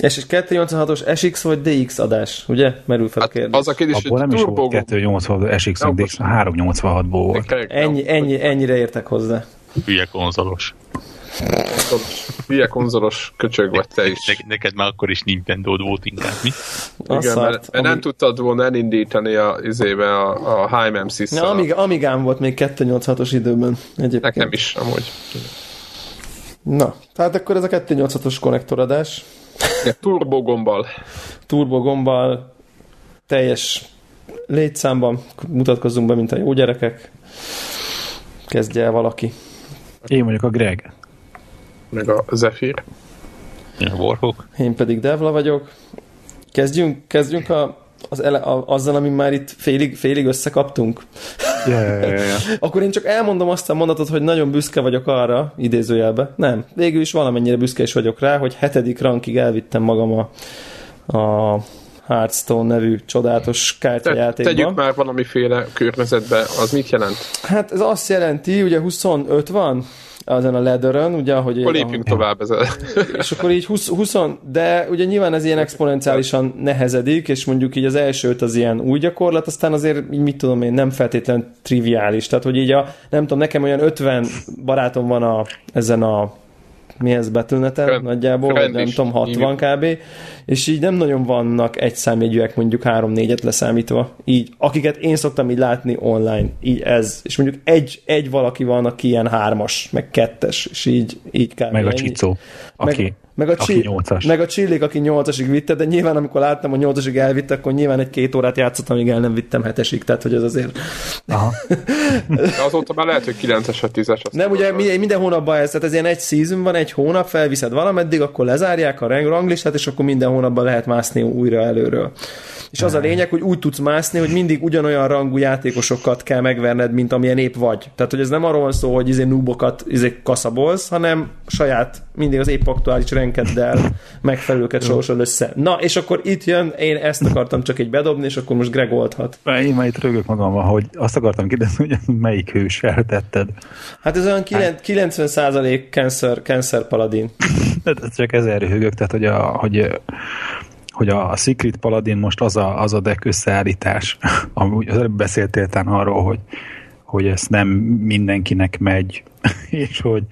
És 286-os SX vagy DX adás, ugye? Merül fel a Hát kérdés. az a kérdés, Abból nem is turbo volt 286 SX, meg DX, 386-ból volt. Ennyi, ennyi, ennyire értek hozzá. Hülye konzolos. Hülye konzolos köcsög vagy te is. Ne, neked már akkor is Nintendo volt inkább, mi? Azt Igen, szart, mert, mert nem ami- tudtad volna elindítani a, izébe a, a High Memsis. Na, amíg, Amigám volt még 286-os időben egyébként. Nekem is, amúgy. Na, tehát akkor ez a 286-os konnektoradás. Igen, turbo gombbal. Turbo gombbal, teljes létszámban mutatkozzunk be, mint a jó gyerekek. Kezdje el valaki. Én vagyok a Greg. Meg a Zephyr. A Warhawk. Én pedig Devla vagyok. Kezdjünk, kezdjünk a, az ele, a, azzal, ami már itt félig, félig összekaptunk. Ja, ja, ja, ja. Akkor én csak elmondom azt a mondatot, hogy nagyon büszke vagyok arra, idézőjelbe. Nem, végül is valamennyire büszke is vagyok rá, hogy hetedik rankig elvittem magam a, a Hearthstone nevű csodálatos Te, kártyajátékba. tegyük már valamiféle környezetbe, az mit jelent? Hát ez azt jelenti, ugye 25 van azon a ledörön, ugye, ahogy... Akkor lépjünk tovább ezzel. És akkor így 20, 20, de ugye nyilván ez ilyen exponenciálisan nehezedik, és mondjuk így az első öt az ilyen új gyakorlat, aztán azért így mit tudom én, nem feltétlenül triviális. Tehát, hogy így a, nem tudom, nekem olyan 50 barátom van a, ezen a mi ez betűneten Friend- nagyjából, vagy nem tudom, 60 kb. És így nem nagyon vannak egy számjegyűek mondjuk 3-4-et leszámítva. Így, akiket én szoktam így látni online, így ez. És mondjuk egy, egy valaki van, aki ilyen hármas, meg kettes, és így, így kb. Meg a. Csicó, aki, meg, meg a, aki csi- meg a Csillik, aki nyolcasig vitte, de nyilván amikor láttam, hogy nyolcasig elvitte, akkor nyilván egy két órát játszottam, amíg el nem vittem hetesig, tehát hogy ez azért... Aha. De azóta már lehet, hogy 9-es vagy 10-es. azt Nem, ugye minden, minden hónapban ez, tehát ez ilyen egy season van, egy hónap, felviszed valameddig, akkor lezárják a rang- ranglistát, és akkor minden hónapban lehet mászni újra előről. És az a lényeg, hogy úgy tudsz mászni, hogy mindig ugyanolyan rangú játékosokat kell megverned, mint amilyen épp vagy. Tehát, hogy ez nem arról van szó, hogy izé nubokat izé kaszabolsz, hanem saját, mindig az épp aktuális renkeddel megfelelőket sorosod össze. Na, és akkor itt jön, én ezt akartam csak egy bedobni, és akkor most Greg oldhat. Én már itt rögök magamban, hogy azt akartam kérdezni, hogy melyik hőssel tetted. Hát ez olyan 90% cancer, cancer paladin. Ez csak ezer röhögök, tehát hogy a, hogy, hogy a Secret Paladin most az a, az a deck összeállítás, amúgy az előbb beszéltél tán arról, hogy, hogy ez nem mindenkinek megy, és hogy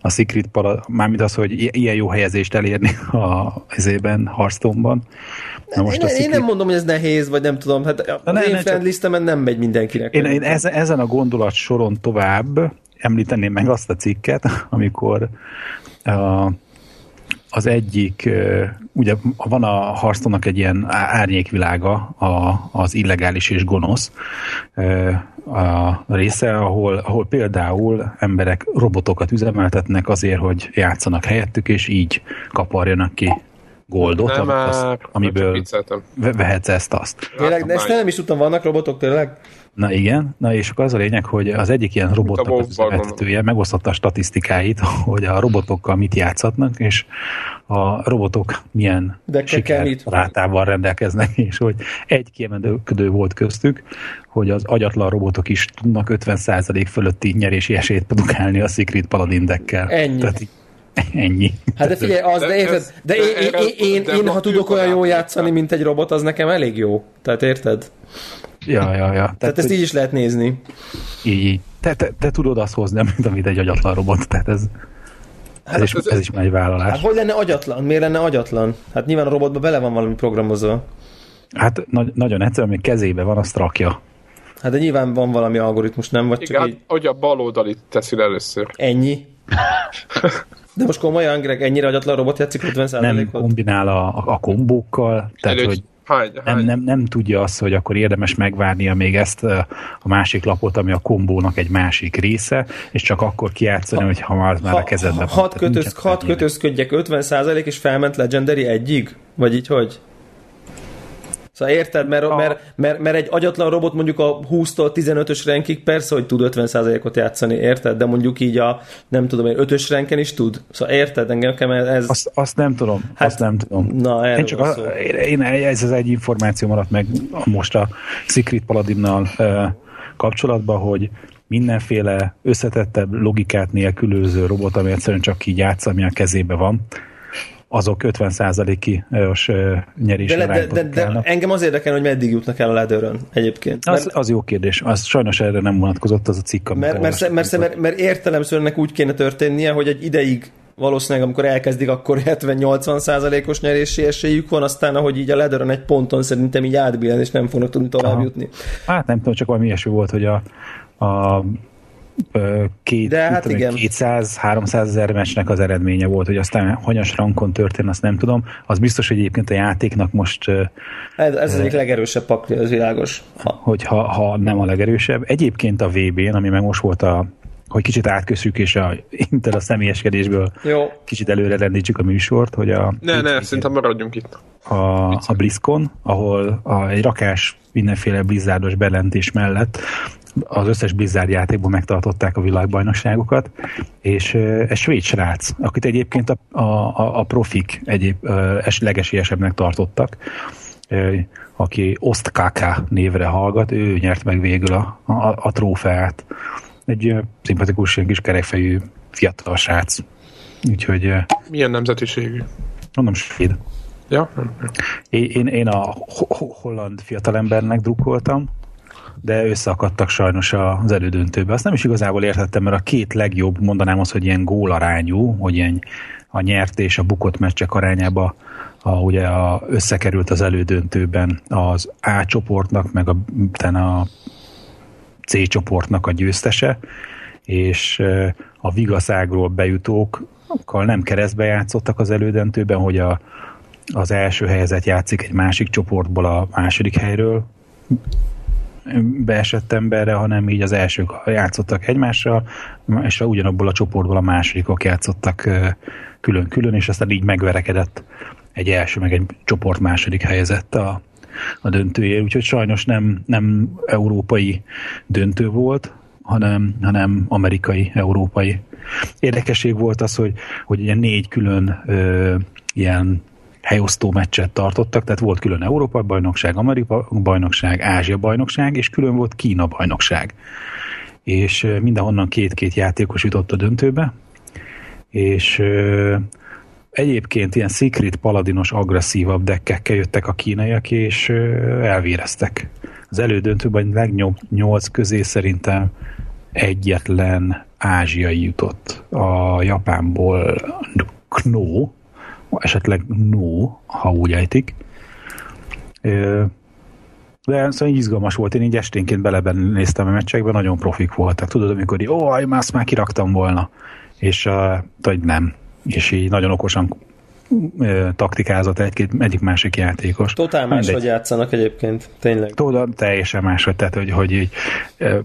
a Secret Paladin, mármint az, hogy ilyen jó helyezést elérni a ezében, Hearthstone-ban. Na Most én, én nem mondom, hogy ez nehéz, vagy nem tudom. Hát az ne, én ne, csak- listemen nem megy mindenkinek. Én, én ezen, ezen a gondolat soron tovább említeném meg azt a cikket, amikor a, az egyik, ugye van a Hearthstone-nak egy ilyen árnyékvilága, a, az illegális és gonosz a része, ahol, ahol például emberek robotokat üzemeltetnek azért, hogy játszanak helyettük, és így kaparjanak ki goldot, Nem am- azt, amiből vehetsz ezt-azt. Tényleg, de ezt nem is tudtam, vannak robotok tényleg? Na igen, na és akkor az a lényeg, hogy az egyik ilyen robotnak az üzemeltetője megosztotta a statisztikáit, hogy a robotokkal mit játszhatnak, és a robotok milyen De ke- siker rátával rendelkeznek, és hogy egy kiemelkedő volt köztük, hogy az agyatlan robotok is tudnak 50% fölötti nyerési esélyt produkálni a Secret Paladin deckkel. Ennyi. Tehát ennyi. Hát de figyelj, az, de, De érted, ez- de, de én, én, én, én, ha tudok olyan jól játszani, mint egy robot, az nekem elég jó. Tehát érted? Ja, ja, ja. Tehát, Tehát, ezt így is lehet nézni. így, így. Te, te, te, tudod azt hozni, mint amit egy agyatlan robot. Tehát ez, ez, is, ez- ez is már egy vállalás. Hát hogy lenne agyatlan? Miért lenne agyatlan? Hát nyilván a robotban bele van valami programozva. Hát nagy, nagyon egyszerűen, még kezébe van, azt rakja. Hát de nyilván van valami algoritmus, nem? Vagy csak Igen, hát, így hogy a bal oldalit teszi először. ennyi? De most komolyan, Greg, ennyire agyatlan robot játszik Nem 50%-ot? kombinál a, a kombókkal, tehát Előtt, hogy hány, nem, hány, nem, nem tudja azt, hogy akkor érdemes megvárnia még ezt a másik lapot, ami a kombónak egy másik része, és csak akkor kijátszani, hogy ha már, már a kezedben van. Hat, Tehát kötöz, hat kötözködjek 50% és felment Legendary egyig? Vagy így hogy? Szóval érted, mert, mert, mert, mert egy agyatlan robot mondjuk a 20-tól 15-ös rankig persze, hogy tud 50%-ot játszani, érted? De mondjuk így a, nem tudom én, 5-ös ranken is tud. Szóval érted, engem ez... Azt, azt nem tudom, hát, azt nem tudom. Na, Én csak a, én, ez az egy információ maradt meg most a Secret Paladinnal uh, kapcsolatban, hogy mindenféle összetettebb logikát nélkülöző robot, ami egyszerűen csak így játsz, ami a kezébe van, azok 50%-os nyerés De, de, de, de engem az érdekel, hogy meddig jutnak el a ledőrön egyébként. Mert, Az, az jó kérdés. Az sajnos erre nem vonatkozott az a cikk, amit mert, mert, mert, mert, mert értelemszerűen úgy kéne történnie, hogy egy ideig valószínűleg amikor elkezdik, akkor 70-80 százalékos nyerési esélyük van, aztán ahogy így a ledőrön egy ponton szerintem így átbillen, és nem fognak tudni tovább jutni. Hát nem tudom, csak valami ilyesmi volt, hogy a, a két, De hát tudom, igen. 200-300 ezer meccsnek az eredménye volt, hogy aztán hanyas rankon történt, azt nem tudom. Az biztos, hogy egyébként a játéknak most, Ez, ez az egyik legerősebb pakli, az világos. Ha. hogy ha, ha nem a legerősebb. Egyébként a VB-n, ami meg most volt a hogy kicsit átköszük, és a Intel a személyeskedésből Jó, kicsit előre rendítsük a műsort, hogy a, Ne, ne, szerintem maradjunk itt. a, a BlizzCon, ahol a, egy rakás mindenféle blizzardos bejelentés mellett az összes Blizzard játékból megtartották a világbajnokságokat, és egy svéd srác, akit egyébként a, a, a profik egyéb es- legesélyesebbnek tartottak, aki Ostkaka névre hallgat, ő nyert meg végül a, a, a trófeát. Egy szimpatikus, ilyen kis kerekfejű fiatal srác. Úgyhogy Milyen nemzetiségű? mondom svéd. Ja? Én, én, én a ho- ho- holland fiatalembernek drukkoltam, de összeakadtak sajnos az elődöntőbe. Azt nem is igazából értettem, mert a két legjobb, mondanám azt, hogy ilyen gólarányú, hogy ilyen a nyert és a bukott meccsek arányába a, ugye a, összekerült az elődöntőben az A csoportnak, meg a, a C csoportnak a győztese, és a vigaszágról bejutókkal nem keresztbe játszottak az elődöntőben, hogy a, az első helyezett játszik egy másik csoportból a második helyről beesett emberre, hanem így az elsők játszottak egymással, és ugyanabból a csoportból a másodikok játszottak külön-külön, és aztán így megverekedett egy első, meg egy csoport második helyezett a, a döntőért, úgyhogy sajnos nem, nem európai döntő volt, hanem, hanem amerikai, európai. Érdekesség volt az, hogy, hogy ilyen négy külön ö, ilyen helyosztó meccset tartottak, tehát volt külön Európa bajnokság, Amerika bajnokság, Ázsia bajnokság, és külön volt Kína bajnokság. És mindenhonnan két-két játékos jutott a döntőbe, és egyébként ilyen secret paladinos agresszívabb deckekkel jöttek a kínaiak, és elvéreztek. Az elődöntőben legjobb nyolc közé szerintem egyetlen ázsiai jutott. A Japánból Kno, esetleg No, ha úgy ejtik. De szóval izgalmas volt, én így esténként beleben néztem a meccsekben, nagyon profik voltak. Tudod, amikor így, ó, már azt már kiraktam volna. És uh, nem. És így nagyon okosan ö, taktikázott egy-két, egyik másik játékos. totál Mindegy. máshogy játszanak egyébként, tényleg. Tudod, teljesen máshogy, tehát hogy, hogy így,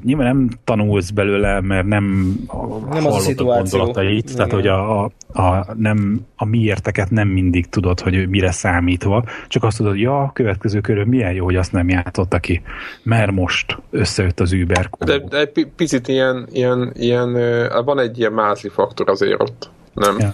nyilván nem tanulsz belőle, mert nem, Nem az a szituáció. gondolatait, Igen. tehát hogy a, a, a, nem, a miérteket nem mindig tudod, hogy mire számítva, csak azt tudod, ja, a következő körön milyen jó, hogy azt nem játszotta ki, mert most összejött az Uber. De, de egy pi- picit ilyen, ilyen, ilyen, van egy ilyen mázli faktor azért ott. Nem? Ja.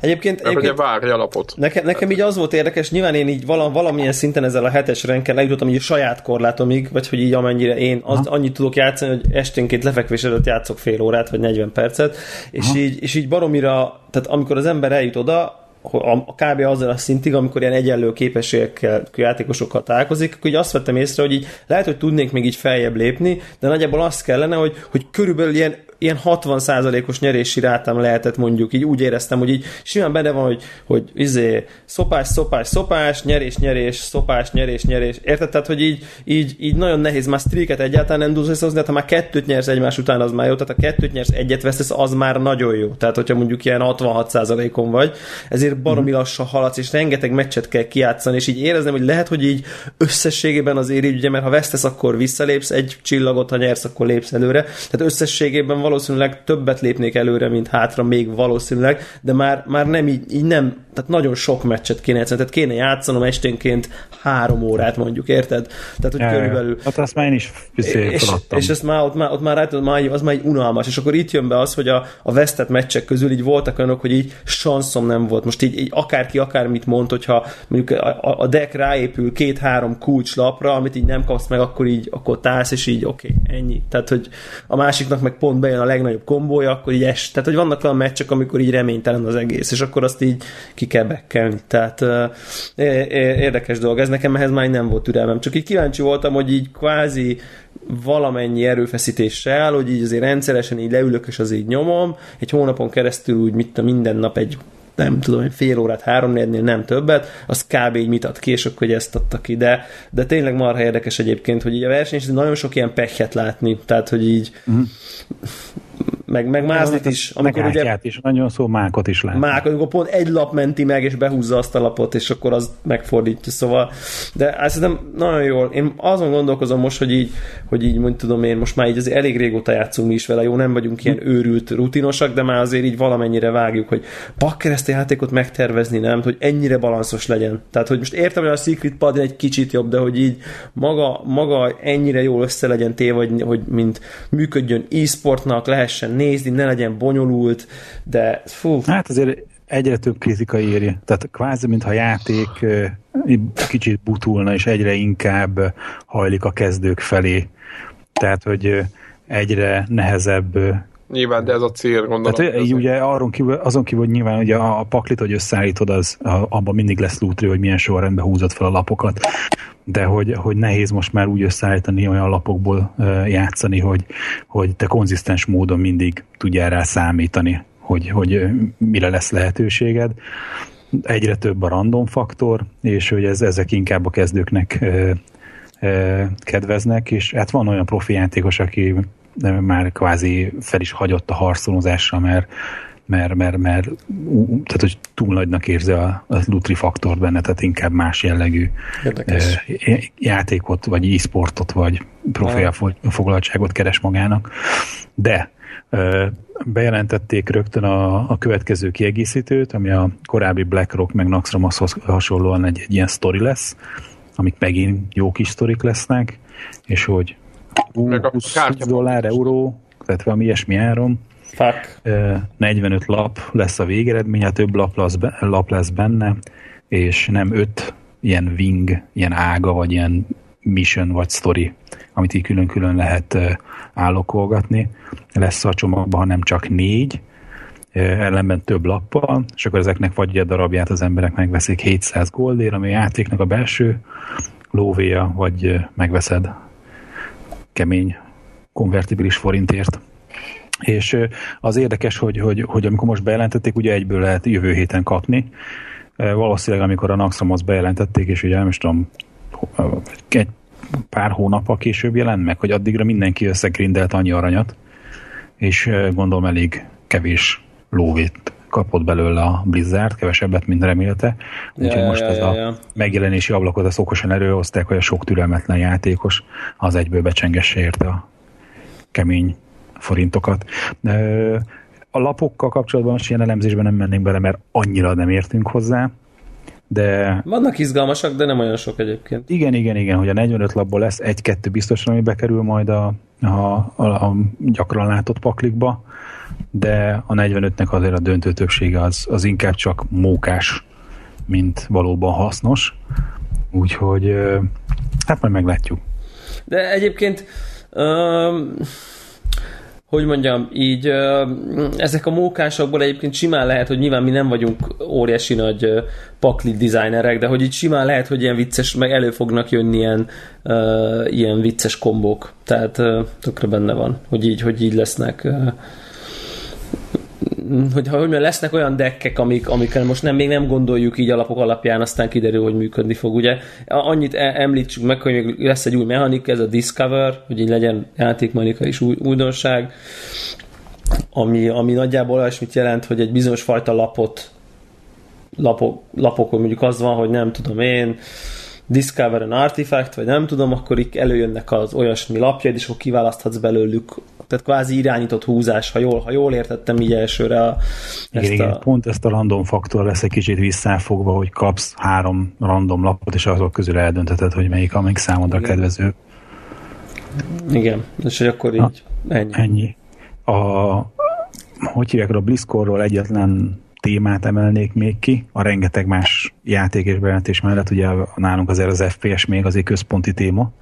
Egyébként, Mert ugye egyébként várja alapot. Nekem, nekem így az volt érdekes, nyilván én így vala, valamilyen szinten ezzel a hetes renken eljutottam így a saját korlátomig, vagy hogy így amennyire én az, annyit tudok játszani, hogy esténként lefekvés előtt játszok fél órát, vagy 40 percet, és így, és így baromira, tehát amikor az ember eljut oda, a, a kb. azzal a szintig, amikor ilyen egyenlő képességekkel játékosokkal találkozik, akkor így azt vettem észre, hogy így lehet, hogy tudnék még így feljebb lépni, de nagyjából azt kellene, hogy, hogy körülbelül ilyen ilyen 60%-os nyerési rátám lehetett mondjuk, így úgy éreztem, hogy így simán benne van, hogy, hogy izé, szopás, szopás, szopás, nyerés, nyerés, szopás, nyerés, nyerés. Érted? Tehát, hogy így, így, így nagyon nehéz már streaket egyáltalán nem tudsz összehozni, de ha már kettőt nyersz egymás után, az már jó. Tehát ha kettőt nyersz, egyet vesztesz, az már nagyon jó. Tehát, hogyha mondjuk ilyen 66%-on vagy, ezért baromi lassan haladsz, és rengeteg meccset kell kiátszani, és így érezném, hogy lehet, hogy így összességében azért így, ugye, mert ha vesztesz, akkor visszalépsz egy csillagot, ha nyersz, akkor lépsz előre. Tehát összességében valószínűleg többet lépnék előre, mint hátra, még valószínűleg, de már, már nem így, így nem, tehát nagyon sok meccset kéne játszani, tehát kéne játszanom esténként három órát mondjuk, érted? Tehát, hogy Ja, körülbelül Hát azt már én is és, feladtam. és ezt már ott már, ott már rájött, már, az már egy unalmas, és akkor itt jön be az, hogy a, a vesztett meccsek közül így voltak olyanok, hogy így sanszom nem volt. Most így, így akárki akármit mond, hogyha mondjuk a, a- a deck ráépül két-három kulcslapra, amit így nem kapsz meg, akkor így akkor tálsz, és így oké, okay, ennyi. Tehát, hogy a másiknak meg pont bejön a legnagyobb kombója, akkor így es. Tehát, hogy vannak olyan meccsek, amikor így reménytelen az egész, és akkor azt így ki kell bekkelni. Tehát érdekes dolog. Ez nekem ehhez már nem volt türelmem. Csak így kíváncsi voltam, hogy így kvázi valamennyi erőfeszítéssel, hogy így azért rendszeresen így leülök, és az így nyomom, egy hónapon keresztül úgy mit minden nap egy nem tudom, fél órát, három négynél nem többet, az kb. így mit ad ki, és akkor ezt adta ki. De, de tényleg marha érdekes egyébként, hogy így a verseny nagyon sok ilyen pechet látni, tehát, hogy így uh-huh meg, meg Mázdit is. Amikor meg ugye, is, nagyon szó mákot is lát. Mákot, amikor pont egy lap menti meg, és behúzza azt a lapot, és akkor az megfordítja, szóval, de azt hiszem nagyon jól. Én azon gondolkozom most, hogy így, hogy így mondjuk tudom én, most már így azért elég régóta játszunk mi is vele, jó, nem vagyunk ilyen őrült rutinosak, de már azért így valamennyire vágjuk, hogy bakker ezt a játékot megtervezni, nem, hogy ennyire balanszos legyen. Tehát, hogy most értem, hogy a Secret Pad egy kicsit jobb, de hogy így maga, maga ennyire jól össze legyen téve, hogy, hogy mint működjön e-sportnak, lehessen nézni, ne legyen bonyolult, de fú. Hát azért egyre több kritika éri. Tehát kvázi, mintha a játék kicsit butulna, és egyre inkább hajlik a kezdők felé. Tehát, hogy egyre nehezebb Nyilván, de ez a cél, gondolom. Tehát így ugye arról kívül, azon kívül, hogy nyilván ugye a, a paklit, hogy összeállítod, az, abban mindig lesz lútri, hogy milyen sorrendben húzod fel a lapokat de hogy, hogy nehéz most már úgy összeállítani olyan lapokból játszani, hogy, hogy te konzisztens módon mindig tudjál rá számítani, hogy, hogy mire lesz lehetőséged. Egyre több a random faktor, és hogy ez, ezek inkább a kezdőknek kedveznek, és hát van olyan profi játékos, aki már kvázi fel is hagyott a harcolózásra, mert mert, mert, mert tehát, hogy túl nagynak érzi a, a Lutri faktort benne, tehát inkább más jellegű Érdekes. játékot, vagy e-sportot, vagy profi foglaltságot keres magának. De bejelentették rögtön a, a következő kiegészítőt, ami a korábbi BlackRock meg Naxxramashoz hasonlóan egy, egy ilyen sztori lesz, amik megint jó kis sztorik lesznek, és hogy 20 dollár, euró, tehát valami ilyesmi áron, Fuck. 45 lap lesz a végeredmény, hát több lap lesz, lap lesz benne, és nem öt ilyen wing, ilyen ága, vagy ilyen mission, vagy story, amit így külön-külön lehet állokolgatni. Lesz a csomagban, hanem csak négy, ellenben több lappal, és akkor ezeknek vagy egy darabját az emberek megveszik 700 goldért, ami a játéknak a belső lóvéja, vagy megveszed kemény konvertibilis forintért. És az érdekes, hogy, hogy, hogy amikor most bejelentették, ugye egyből lehet jövő héten kapni. Valószínűleg, amikor a Naxxramoz bejelentették, és ugye nem is tudom, egy pár hónappal később jelent meg, hogy addigra mindenki összegrindelt annyi aranyat, és gondolom elég kevés lóvét kapott belőle a Blizzard, kevesebbet, mint remélte. Úgyhogy ja, most ja, ez ja, ja. a megjelenési ablakot az okosan előhozták, hogy a sok türelmetlen játékos az egyből becsengesse érte a kemény forintokat. A lapokkal kapcsolatban most ilyen elemzésben nem mennénk bele, mert annyira nem értünk hozzá, de... Vannak izgalmasak, de nem olyan sok egyébként. Igen, igen, igen, hogy a 45 lapból lesz egy-kettő biztosan, ami bekerül majd a, a, a, a gyakran látott paklikba, de a 45-nek azért a döntő többsége az, az inkább csak mókás, mint valóban hasznos. Úgyhogy hát majd meglátjuk. De egyébként um, hogy mondjam, így ezek a mókásokból egyébként simán lehet, hogy nyilván mi nem vagyunk óriási nagy pakli designerek, de hogy így simán lehet, hogy ilyen vicces, meg elő fognak jönni ilyen, ilyen vicces kombók. Tehát tökre benne van, hogy így, hogy így lesznek hogy, hogy lesznek olyan dekkek, amik, amikkel most nem, még nem gondoljuk így alapok alapján, aztán kiderül, hogy működni fog. Ugye annyit e, említsük meg, hogy még lesz egy új mechanika, ez a Discover, hogy így legyen játékmechanika is új, újdonság, ami, ami nagyjából olyasmit jelent, hogy egy bizonyos fajta lapot lapok, lapokon mondjuk az van, hogy nem tudom én, Discover an Artifact, vagy nem tudom, akkor itt előjönnek az olyasmi lapjaid, és akkor kiválaszthatsz belőlük tehát kvázi irányított húzás, ha jól, ha jól értettem így elsőre. A, ezt igen, a... pont ezt a random faktor lesz egy kicsit visszafogva, hogy kapsz három random lapot, és azok közül eldöntheted, hogy melyik, amelyik számodra igen. kedvező. Igen, és hogy akkor így Na, ennyi. Ennyi. A, hogy hívják, a BlizzConról egyetlen témát emelnék még ki, a rengeteg más játék és bejelentés mellett, ugye nálunk azért az FPS még azért központi téma,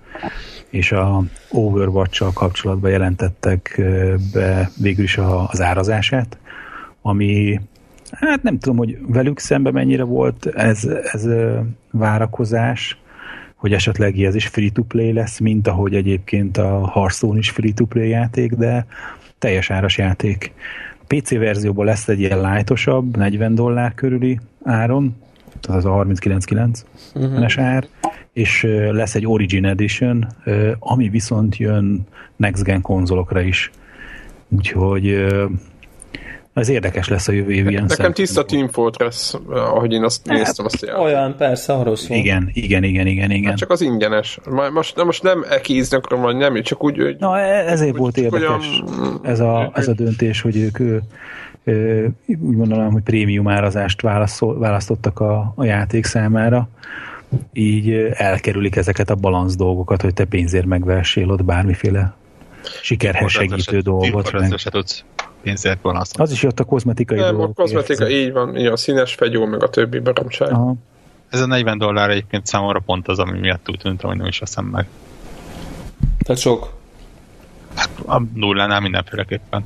és a overwatch kapcsolatban jelentettek be végül is az árazását, ami Hát nem tudom, hogy velük szemben mennyire volt ez, ez várakozás, hogy esetleg ez is free-to-play lesz, mint ahogy egyébként a Hearthstone is free-to-play játék, de teljes áras játék. PC verzióban lesz egy ilyen lightosabb, 40 dollár körüli áron, az a 39.9 uh-huh. ár, és lesz egy Origin Edition, ami viszont jön Next Gen konzolokra is. Úgyhogy ez érdekes lesz a jövő év ilyen Nekem tiszta. Team Fortress, ahogy én azt néztem, azt a Olyan, persze, arról szól. Igen, igen, igen, igen, igen. Hát csak az ingyenes. Most, nem- most nem ekízni akarom, vagy nem, csak úgy, hogy Na, e- ezért Hogy volt érdekes olyan- ez a, ez a döntés, hogy ők úgy mondanám, hogy prémium árazást válaszol, választottak a, a játék számára, így elkerülik ezeket a balansz dolgokat, hogy te pénzért megvessél ott bármiféle sikerhez segítő dolgot. Meg... Tudsz pénzért balanszolni. Az is jött a kozmetikai nem, a dolgok. kozmetika, így van, így a színes fegyó, meg a többi baromság. Aha. Ez a 40 dollár egyébként számomra pont az, ami miatt úgy tűnt, hogy nem is veszem meg. Tehát sok. A nullánál mindenféleképpen.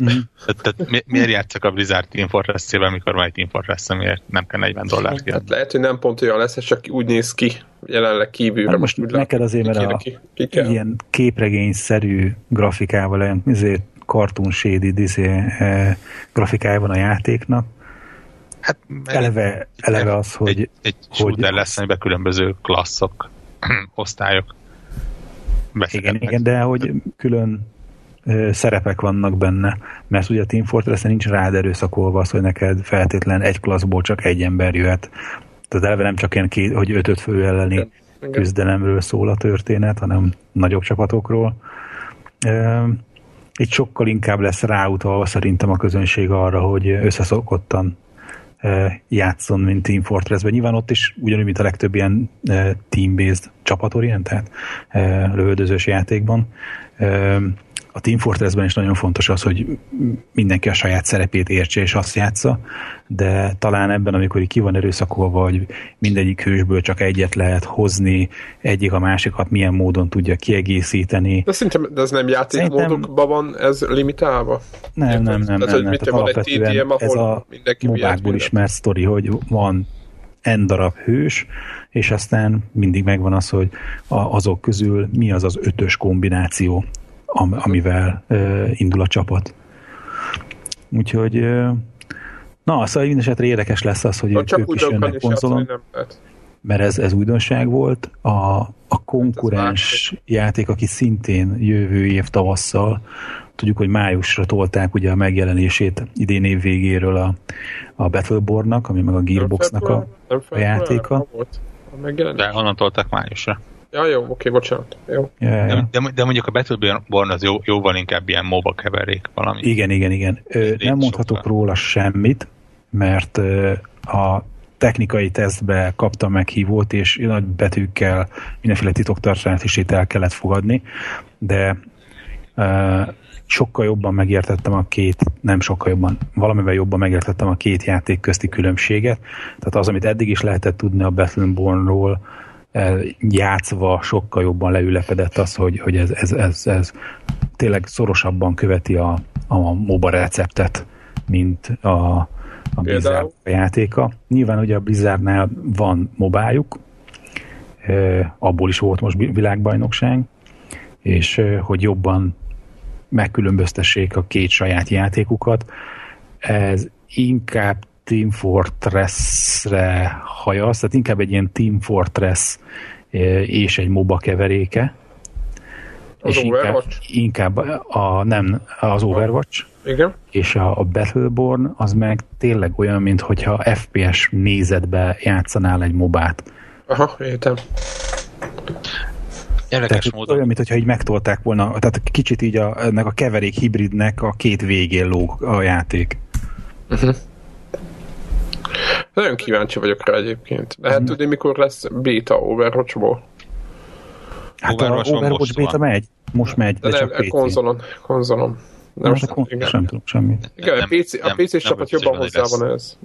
Mhm. Tehát, tehát mi, miért játszok a Blizzard Team Fortress-ével, mikor van egy Team fortress miért nem kell 40 dollár ki? Hát lehet, hogy nem pont olyan lesz, csak úgy néz ki, jelenleg kívülre. Hát most úgy neked azért, mert a- ki, ki kell. ilyen képregényszerű grafikával, olyan izé, cartoon shaded izé, eh, grafikája van a játéknak. Hát, Eleve, eleve az, hogy egy, egy hogy- shooter lesz, amiben különböző klasszok, osztályok Igen, igen, de hogy külön szerepek vannak benne, mert ugye a Team fortress nincs rád erőszakolva az, hogy neked feltétlen egy klasszból csak egy ember jöhet. Tehát eleve nem csak ilyen két, hogy ötöt fő elleni küzdelemről szól a történet, hanem nagyobb csapatokról. Itt sokkal inkább lesz ráutalva szerintem a közönség arra, hogy összeszokottan játszon, mint Team Fortressben. Nyilván ott is ugyanúgy, mint a legtöbb ilyen team-based csapatorientált lövöldözős játékban. A Team Fortressben is nagyon fontos az, hogy mindenki a saját szerepét értse és azt játsza, de talán ebben, amikor így ki van erőszakolva, hogy mindegyik hősből csak egyet lehet hozni, egyik a másikat milyen módon tudja kiegészíteni. De szerintem de ez nem játékmódokban van ez limitálva? Nem, nem, nem, nem. Tehát, nem. mit Tehát van egy TTM, ahol ez a mindenki mobákból ismert sztori, hogy van n darab hős, és aztán mindig megvan az, hogy a, azok közül mi az az ötös kombináció, am, amivel indul a csapat. Úgyhogy na, szóval minden esetre érdekes lesz az, hogy Ha ők, csak ők is jönnek konzolon, mert ez, ez újdonság volt. A, a konkurens játék, aki szintén jövő év tavasszal, tudjuk, hogy májusra tolták ugye a megjelenését idén év végéről a, a Battleborn-nak, ami meg a Gearboxnak a, a játéka. De honnan tolták májusra. Ja, jó, oké, bocsánat. Jó. Ja, ja. De, de, de mondjuk a Battleborn az jó, jóval inkább ilyen MOBA keverék valami. Igen, igen, igen. Ö, nem mondhatok sokkal. róla semmit, mert ö, a technikai tesztbe kaptam meghívót, és nagy betűkkel mindenféle titoktartást is itt el kellett fogadni, de ö, sokkal jobban megértettem a két, nem sokkal jobban, valamivel jobban megértettem a két játék közti különbséget. Tehát az, amit eddig is lehetett tudni a Battlebornról, eh, játszva sokkal jobban leülepedett az, hogy, hogy ez, ez, ez, ez tényleg szorosabban követi a, a MOBA receptet, mint a, a Blizzard játéka. Nyilván ugye a Blizzardnál van mobájuk, eh, abból is volt most világbajnokság, és eh, hogy jobban megkülönböztessék a két saját játékukat. Ez inkább Team Fortress-re hajaz, tehát inkább egy ilyen Team Fortress eh, és egy MOBA keveréke. Az és inkább, Overwatch? inkább a, nem, az Overwatch, Igen. és a, a Battleborn az meg tényleg olyan, mint hogyha FPS nézetbe játszanál egy mobát. Aha, értem. Érdekes Tehát módon. olyan, mintha így megtolták volna, tehát kicsit így a, ennek a keverék hibridnek a két végén lóg a játék. Nagyon kíváncsi vagyok rá egyébként. Lehet tudni, mikor lesz beta Overwatchból? Hát Overwatch a van, Overwatch most beta van. megy, most megy, De de, nem, csak PC. konzolon. Konzolon. Nem, Most a kon- igen. sem tudok semmit. Igen, Nem, a PC, a nem, PC nem csapat biztos, jobban hozzá van ez.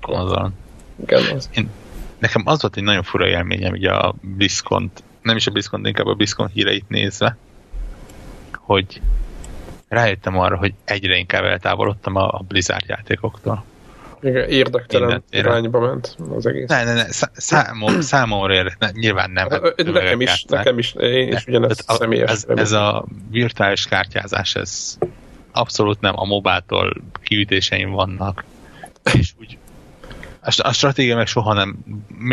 Konzolon. Igen, az. Nekem az volt egy nagyon fura élményem ugye a BlizzCon, nem is a BlizzCon, inkább a BlizzCon híreit nézve, hogy rájöttem arra, hogy egyre inkább eltávolodtam a, a Blizzard játékoktól. Igen, érdektelen Minden téren. irányba ment az egész. Ne, ne, ne, szá- számom, számomra érdek, ne, nyilván nem. hát nekem is, nekem is, én is ugyanezt a- személyes. ez, ez a virtuális kártyázás, ez abszolút nem a mobától kiütéseim vannak. És úgy a, st- a stratégia meg soha nem,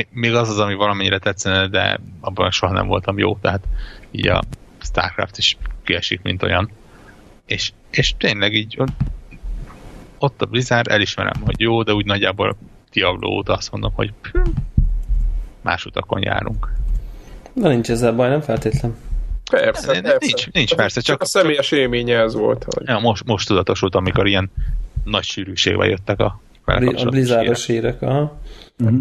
még az az, ami valamennyire tetszene, de abban meg soha nem voltam jó, tehát így a Starcraft is kiesik, mint olyan. És, és tényleg így ott- a Blizzard, elismerem, hogy jó, de úgy nagyjából Diablo óta azt mondom, hogy hm, más utakon járunk. De nincs ezzel baj, nem feltétlen. Persze, Ne- persze. nincs- nincs, persze, csak- a személyes élménye ez volt. Hogy Ja, most, most tudatosult, amikor ilyen nagy sűrűségvel jöttek a A Blizzardos hírek. aha.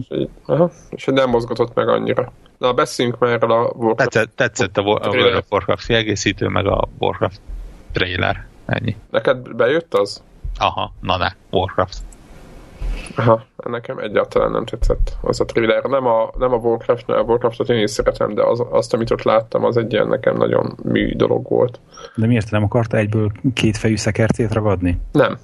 így- aha, és nem mozgatott meg annyira. Na, beszéljünk már erről a Warcraft. Tetszett, tetszett a, Wo- a. World of Warcraft kiegészítő, meg a Warcraft trailer. Ennyi. Neked bejött az? Aha, na ne, Warcraft. Aha, nekem egyáltalán nem tetszett az a thriller. Nem a, nem a Warcraft, a Warcraftot én is szeretem, de az, azt, amit ott láttam, az egy ilyen nekem nagyon mű dolog volt. De miért nem akarta egyből két fejű szekercét ragadni? Nem.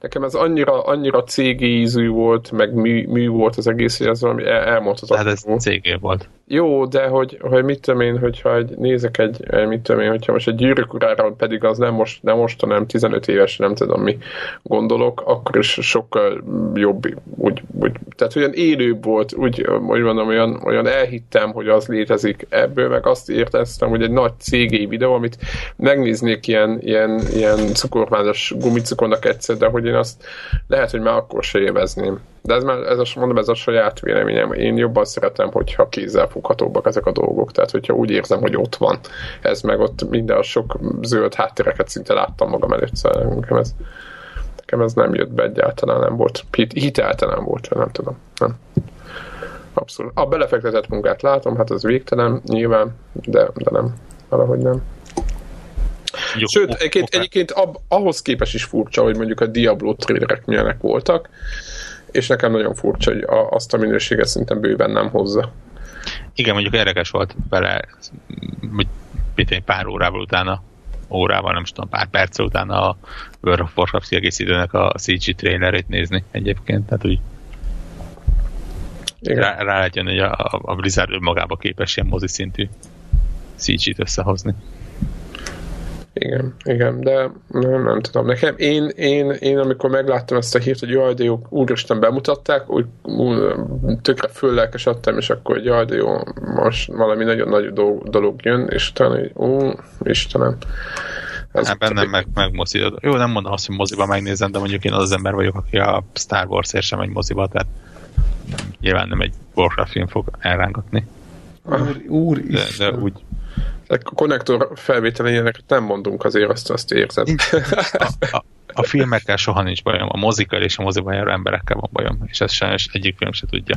Nekem ez annyira, annyira cégi ízű volt, meg mű, mű volt az egész, hogy ez valami el, elmondhatatlan. Tehát ez cégé volt. Jó, de hogy, hogy mit tudom én, hogyha egy, nézek egy, egy, mit tudom én, hogyha most egy gyűrűk urára, pedig az nem most, nem most, hanem 15 éves, nem tudom mi gondolok, akkor is sokkal jobb, úgy, úgy tehát olyan élőbb volt, úgy, hogy mondom, olyan, olyan elhittem, hogy az létezik ebből, meg azt érteztem, hogy egy nagy cégé videó, amit megnéznék ilyen, ilyen, ilyen cukormányos gumicukornak egyszer, de hogy én azt lehet, hogy már akkor se élvezném. De ez már, ez a, mondom, ez a saját véleményem. Én jobban szeretem, hogyha kézzel foghatóbbak ezek a dolgok. Tehát, hogyha úgy érzem, hogy ott van. Ez meg ott minden a sok zöld háttéreket szinte láttam magam előtt. Szóval nekem ez, nekem ez nem jött be egyáltalán, nem volt. Hit, hiteltelen volt, nem tudom. Nem. Abszolút. A belefektetett munkát látom, hát az végtelen, nyilván, de, de nem. Valahogy nem. Jó, Sőt, egyébként, egyébként ab, ahhoz képest is furcsa, hogy mondjuk a Diablo trailerek milyenek voltak, és nekem nagyon furcsa, hogy a, azt a minőséget szerintem bőven nem hozza. Igen, mondjuk érdekes volt vele, hogy mit pár órával utána, órával, nem tudom, pár perc utána a World of Warcraft kiegészítőnek a CG trailerét nézni egyébként, tehát úgy Igen. rá, rá lehet jönni, hogy a, a Blizzard önmagába képes ilyen mozi szintű CG-t összehozni. Igen, igen, de nem, nem tudom. Nekem, én, én, én, amikor megláttam ezt a hírt, hogy jaj, de jó, úristen bemutatták, úgy, úgy tökre föllelkesedtem, és akkor, jaj, de jó, most valami nagyon nagy dolog, dolog jön, és utána, hogy ó, Istenem. Ez Hát bennem meg, meg mozi. Jó, nem mondom azt, hogy moziba megnézem, de mondjuk én az az ember vagyok, aki a Star Wars-ért sem megy moziba, tehát nyilván nem egy Warcraft film fog elrángatni, Úr, úr de, de úgy A konnektor felvételen ilyeneket nem mondunk azért, azt, azt érzed. a, a, a filmekkel soha nincs bajom, a mozikkal és a moziban emberekkel van bajom, és ez sajnos egyik film se tudja.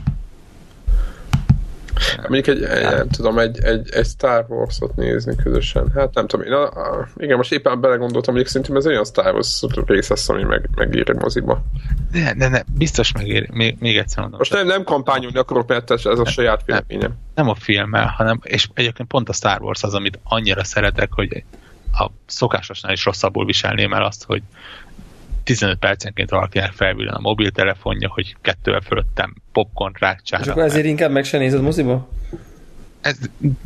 Mondjuk egy, egy, nem tudom, egy, egy, egy Star Wars-ot nézni közösen. Hát nem tudom, én a, a, igen, most éppen belegondoltam, hogy szerintem ez olyan Star Wars rész lesz, ami meg, megír egy moziba. De, de ne, biztos megéri. Még, még egyszer mondom. Most nem, nem kampányolni akarok, mert ez a saját véleményem. nem a filmmel, hanem, és egyébként pont a Star Wars az, amit annyira szeretek, hogy a szokásosnál is rosszabbul viselném el azt, hogy 15 percenként valakinek felvillan a mobiltelefonja, hogy kettővel fölöttem popcorn És rákcsára. akkor ezért inkább meg se nézed moziba? Ez,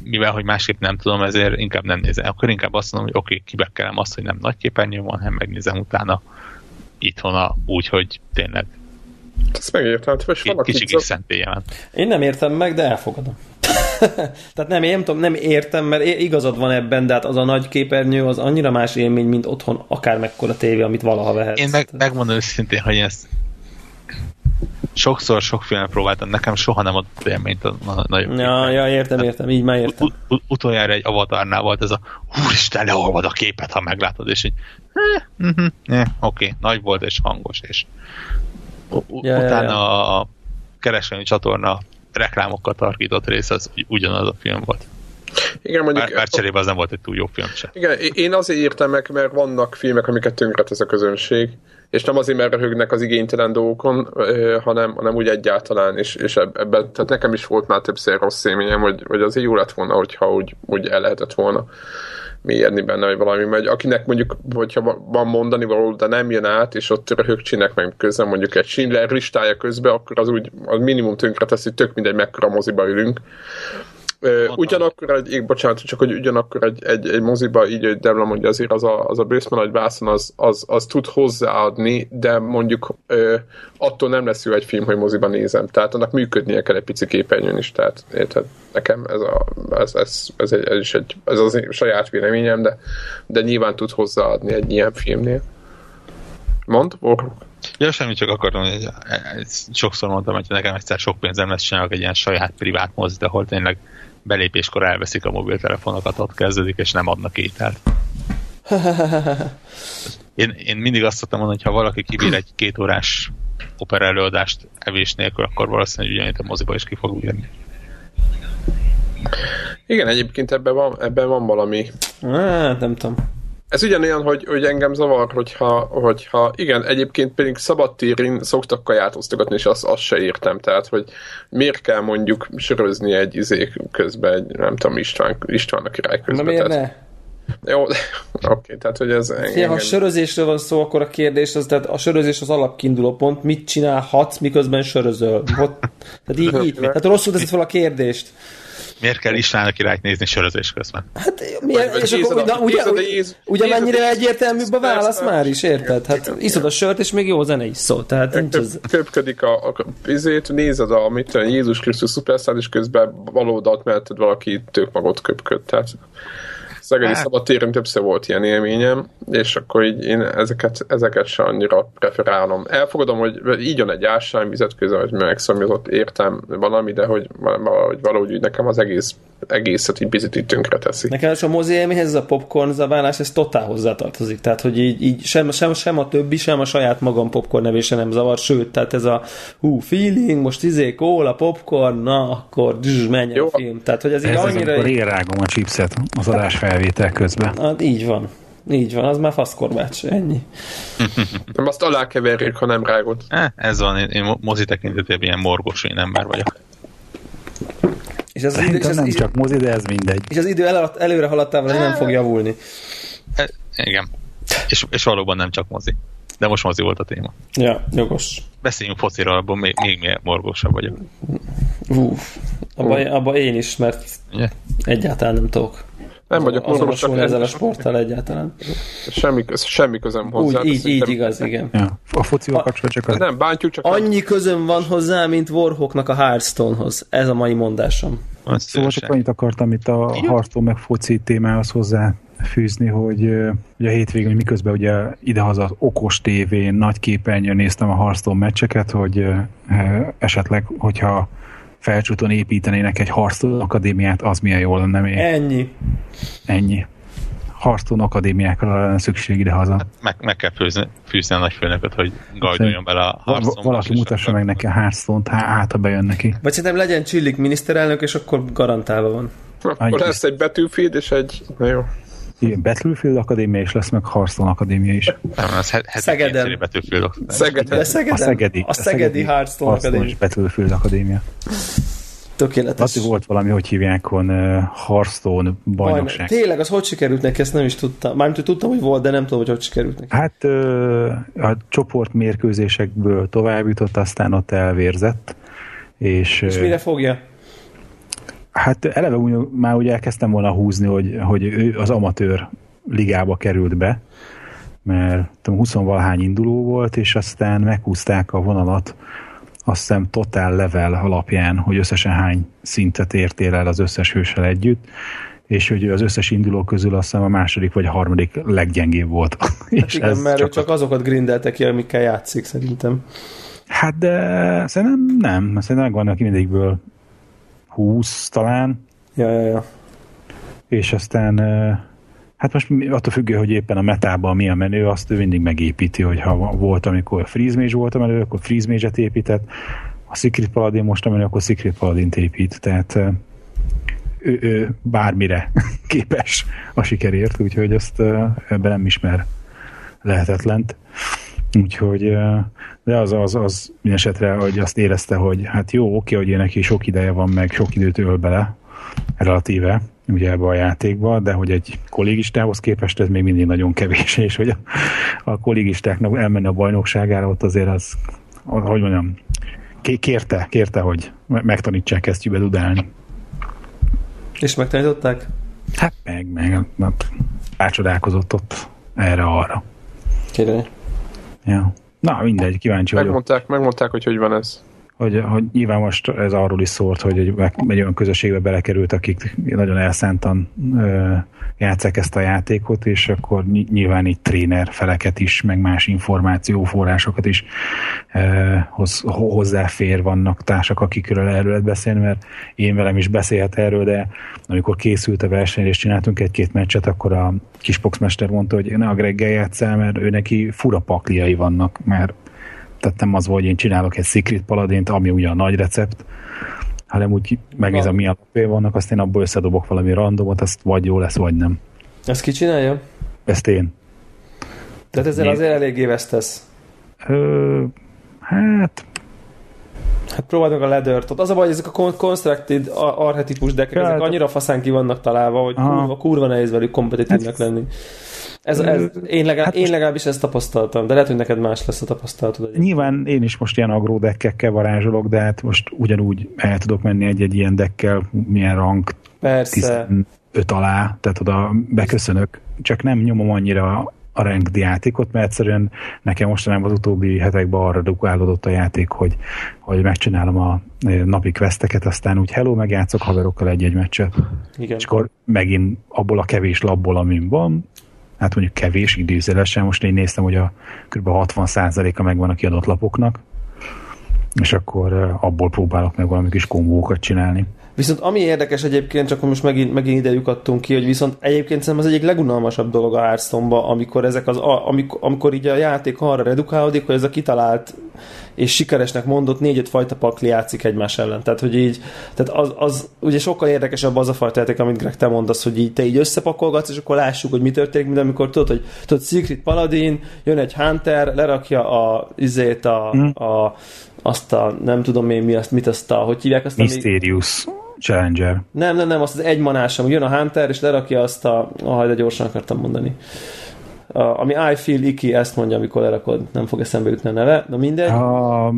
mivel, hogy másképp nem tudom, ezért inkább nem nézem. Akkor inkább azt mondom, hogy oké, okay, kibekkelem azt, hogy nem nagy képernyő van, hanem megnézem utána itthon a, úgy, hogy tényleg Ezt megértem, hogy ki- valaki kicsi kis szentélye van. Én nem értem meg, de elfogadom. Tehát nem, én nem tudom, nem értem, mert igazad van ebben, de hát az a nagy képernyő az annyira más élmény, mint otthon akár mekkora tévé, amit valaha vehetsz. Én meg, megmondom őszintén, hogy ezt sokszor, sok filmet próbáltam, nekem soha nem adott élményt a, a nagyobb Ja, ja, értem, értem, így már értem. Ut- ut- utoljára egy avatarnál volt ez a úristen, leolvad a képet, ha meglátod, és így eh, eh, oké, nagy volt és hangos, és u- Ja, ja, utána ja. a kereskedelmi csatorna reklámokkal tarkított rész, az ugy- ugyanaz a film volt. Igen, mondjuk... Bár, bár cserébe az nem volt egy túl jó film sem. Igen, én azért írtam meg, mert vannak filmek, amiket tönkretesz a közönség, és nem azért, mert röhögnek az igénytelen dolgokon, hanem, hanem úgy egyáltalán, és, és ebben, tehát nekem is volt már többször rossz élményem, hogy, hogy azért jó lett volna, hogyha úgy, úgy el lehetett volna mélyedni benne, vagy valami, mert akinek mondjuk, hogyha van mondani való, de nem jön át, és ott röhögcsinek meg közben mondjuk egy Schindler listája közben, akkor az úgy az minimum tönkre teszi, tök mindegy, mekkora moziba ülünk. Mondtam. Ugyanakkor egy, bocsánat, csak hogy ugyanakkor egy, egy, egy moziba, így, hogy Devla mondja, azért az a, az a bőszme nagy vászon, az, az, az, tud hozzáadni, de mondjuk ö, attól nem lesz jó egy film, hogy moziba nézem. Tehát annak működnie kell egy pici képernyőn is. Tehát érted? Nekem ez, a, ez, ez, ez, egy, ez is egy, ez az én saját véleményem, de, de nyilván tud hozzáadni egy ilyen filmnél. Mond, Boruk? Ja, semmi csak akartam, hogy sokszor mondtam, hogy nekem egyszer sok pénzem lesz, csinálok egy ilyen saját privát mozit, ahol tényleg belépéskor elveszik a mobiltelefonokat, ott kezdődik, és nem adnak ételt. Én, én mindig azt szoktam mondani, hogy ha valaki kibír egy két órás opera előadást evés nélkül, akkor valószínűleg ugyanúgy a moziba is ki fog írni. Igen, egyébként ebben van, ebben van valami. Hát, nem tudom. Ez ugyanolyan, hogy, hogy engem zavar, hogyha, hogyha igen, egyébként pedig szabadtérin szoktak kaját osztogatni, és azt, azt se értem. Tehát, hogy miért kell mondjuk sörözni egy izék közben, egy, nem tudom, István, István a király közben. Na miért tehát, ne? Jó, oké, okay, tehát hogy ez... Fia, ha sörözésről van szó, akkor a kérdés az, tehát a sörözés az alapkiinduló pont, mit csinálhatsz, miközben sörözöl? Ott, tehát így, így, tehát rosszul teszed fel a kérdést. Miért kell István a királyt nézni sörözés közben? Hát miért? És akkor, na, ugye, ugye mennyire egyértelműbb a válasz már is, érted? Hát iszod a sört, és még jó zene is szól. Tehát nincs az... Köpködik a, a izét, nézed a, mit Jézus Krisztus szuperszár, és közben valódat melletted valaki tök magot köpköd. Tehát Szegedi hát. szabadtéren többször volt ilyen élményem, és akkor így én ezeket, ezeket se annyira preferálom. Elfogadom, hogy így jön egy ásványvizet közben, hogy megszomjazott értem valami, de hogy valahogy, valahogy nekem az egész egészet így picit így tönkre teszi. Nekem a mozi élményhez ez a popcorn zaválás, ez totál hozzátartozik. Tehát, hogy így, így sem, sem, sem, a többi, sem a saját magam popcorn nevése nem zavar, sőt, tehát ez a hú, feeling, most izé, kóla, popcorn, na, akkor dzs, menj Jó. a film. Tehát, hogy ez, ez így annyira... Ez én rágom a chipset az adás felvétel közben. Hát, így van. Így van, az már faszkorbács, ennyi. nem azt alákeverjük, ha nem rágod. Eh, ez van, én, én mozi tekintetében ilyen morgos én ember vagyok. És az idő, és az nem idő, csak mozi, de ez mindegy. És az idő el, előre haladtával nem fog javulni. E, igen. És, és valóban nem csak mozi. De most mozi volt a téma. Ja, jogos. Beszéljünk fociról, abban még, még, még morgósabb vagyok. Uff, abban abba én is, mert yeah. egyáltalán nem tudok. Nem vagyok morgós, csak ezzel a sporttal egyáltalán. Semmi, semmi közöm hozzá. Úgy, így, így igaz, igen. Ja. A focival kapcsolatban csak... A... Nem, bántjuk csak... Annyi közöm van hozzá, mint Warhawknak a Hearthstonehoz. Ez a mai mondásom. Azt szóval csak annyit akartam itt a Hearthstone meg foci témához hozzá fűzni, hogy ugye a hétvégén, miközben ugye idehaza az okos tévén, nagy képernyőn néztem a Hearthstone meccseket, hogy esetleg, hogyha felcsúton építenének egy Hearthstone akadémiát, az milyen jó lenne még. Ennyi. Ennyi. Hearthstone akadémiákra lenne szükség idehaza. Hát meg, meg kell fűzni, fűzni a nagyfőnököt, hogy gajdoljon bele a Hearthstone. Valaki mutassa meg neki a Hearthstone-t, hát ha bejön neki. Vagy szerintem legyen Csillik miniszterelnök, és akkor garantálva van. Akkor lesz egy Battlefield és egy... Na jó. Igen, Battlefield Akadémia is lesz, meg Hearthstone Akadémia is. Nem, az Szegeden. Battlefield Szegeden. Szegeden. A Szegedi. A Szegedi Hearthstone Akadémia. Battlefield Akadémia. Tökéletes. Azt volt valami, hogy hívják on uh, Hearthstone bajnokság. Tényleg, az hogy sikerült neki, ezt nem is tudtam. Mármint, hogy tudtam, hogy volt, de nem tudom, hogy hogy sikerült neki. Hát uh, a csoport mérkőzésekből tovább jutott, aztán ott elvérzett. És, és mire fogja? Hát eleve úgy, már úgy elkezdtem volna húzni, hogy, hogy ő az amatőr ligába került be, mert tudom, 20 valahány induló volt, és aztán meghúzták a vonalat azt hiszem totál level alapján, hogy összesen hány szintet értél el az összes hősel együtt, és hogy az összes induló közül azt hiszem a második vagy a harmadik leggyengébb volt. Hát és igen, ez mert csak, csak azokat grindeltek ki, amikkel játszik szerintem. Hát de szerintem nem, szerintem megvan aki mindegyikből 20 talán. Ja, ja, ja. És aztán hát most attól függő, hogy éppen a metában mi a menő, azt ő mindig megépíti, hogy ha volt, amikor Freeze volt a menő, akkor Freeze épített, a Secret Paladin most a menő, akkor Secret Paladin épít, tehát ő, ő bármire képes a sikerért, úgyhogy ezt ebben nem ismer lehetetlent. Úgyhogy, de az, az, az esetre, hogy azt érezte, hogy hát jó, oké, hogy neki sok ideje van, meg sok időt öl bele, relatíve, ugye ebbe a játékba, de hogy egy kollégistához képest ez még mindig nagyon kevés, és hogy a, a kollégistáknak elmenni a bajnokságára, ott azért az, hogy mondjam, kérte, kérte, hogy megtanítsák ezt dudálni. És megtanították? Hát meg, meg, meg rácsodálkozott ott erre-arra. Kérlek. Ja. Na, mindegy, kíváncsi megmondták. Megmondták, hogy hogy van ez hogy, hogy nyilván most ez arról is szólt, hogy egy, egy olyan közösségbe belekerült, akik nagyon elszántan ö, játszák ezt a játékot, és akkor nyilván itt tréner feleket is, meg más információforrásokat is ö, hoz, hozzáfér vannak társak, akikről erről lehet beszélni, mert én velem is beszélhet erről, de amikor készült a verseny, és csináltunk egy-két meccset, akkor a kisboxmester mondta, hogy ne a Greggel játszál, mert ő neki fura pakliai vannak, mert tehát nem az volt, hogy én csinálok egy Secret Paladint, ami ugye a nagy recept, hanem úgy megnézem, milyen alapé vannak, azt én abból összedobok valami randomot, azt vagy jó lesz, vagy nem. Ezt ki csinálja? Ezt én. Tehát ezzel Nézd. azért eléggé vesztesz. Ö, hát... Hát próbáljuk a ledert. Az a baj, ezek a constructed arhetipus deckek, ezek annyira faszán ki vannak találva, hogy kurva, kurva nehéz velük kompetitívnek hát, lenni. Ez, ez, én, legalább, hát én legalábbis ezt tapasztaltam, de lehet, hogy neked más lesz a tapasztalatod. Nyilván én is most ilyen agródekkekkel varázsolok, de hát most ugyanúgy el tudok menni egy-egy ilyen dekkel, milyen rang Persze. 15 alá, tehát oda beköszönök, csak nem nyomom annyira a ranked játékot, mert egyszerűen nekem mostanában az utóbbi hetekben arra dukálódott a játék, hogy, hogy megcsinálom a napi questeket, aztán úgy hello, megjátszok haverokkal egy-egy meccset. Igen. És akkor megint abból a kevés labból, amin van, hát mondjuk kevés időzélesen, most én néztem, hogy a kb. 60%-a megvan a kiadott lapoknak, és akkor abból próbálok meg valami kis kombókat csinálni. Viszont ami érdekes egyébként, csak most megint, megint ide lyukadtunk ki, hogy viszont egyébként szerintem az egyik legunalmasabb dolog a hearthstone amikor, ezek az, amikor, amikor így a játék arra redukálódik, hogy ez a kitalált és sikeresnek mondott négy-öt fajta pakli játszik egymás ellen. Tehát, hogy így, tehát az, az ugye sokkal érdekesebb az a fajta játék, amit Greg te mondasz, hogy így te így összepakolgatsz, és akkor lássuk, hogy mi történik, mint amikor tudod, hogy tudod, Secret Paladin, jön egy Hunter, lerakja a, izét a, mm. a, azt a, nem tudom én mi azt, mit azt a, hogy hívják azt Mysterious. Ami, Challenger. Nem, nem, nem, azt az egy manásam, jön a Hunter, és lerakja azt a, ah, de gyorsan akartam mondani a, ami I feel icky, ezt mondja, amikor lerakod, nem fog eszembe jutni a neve, na mindegy. A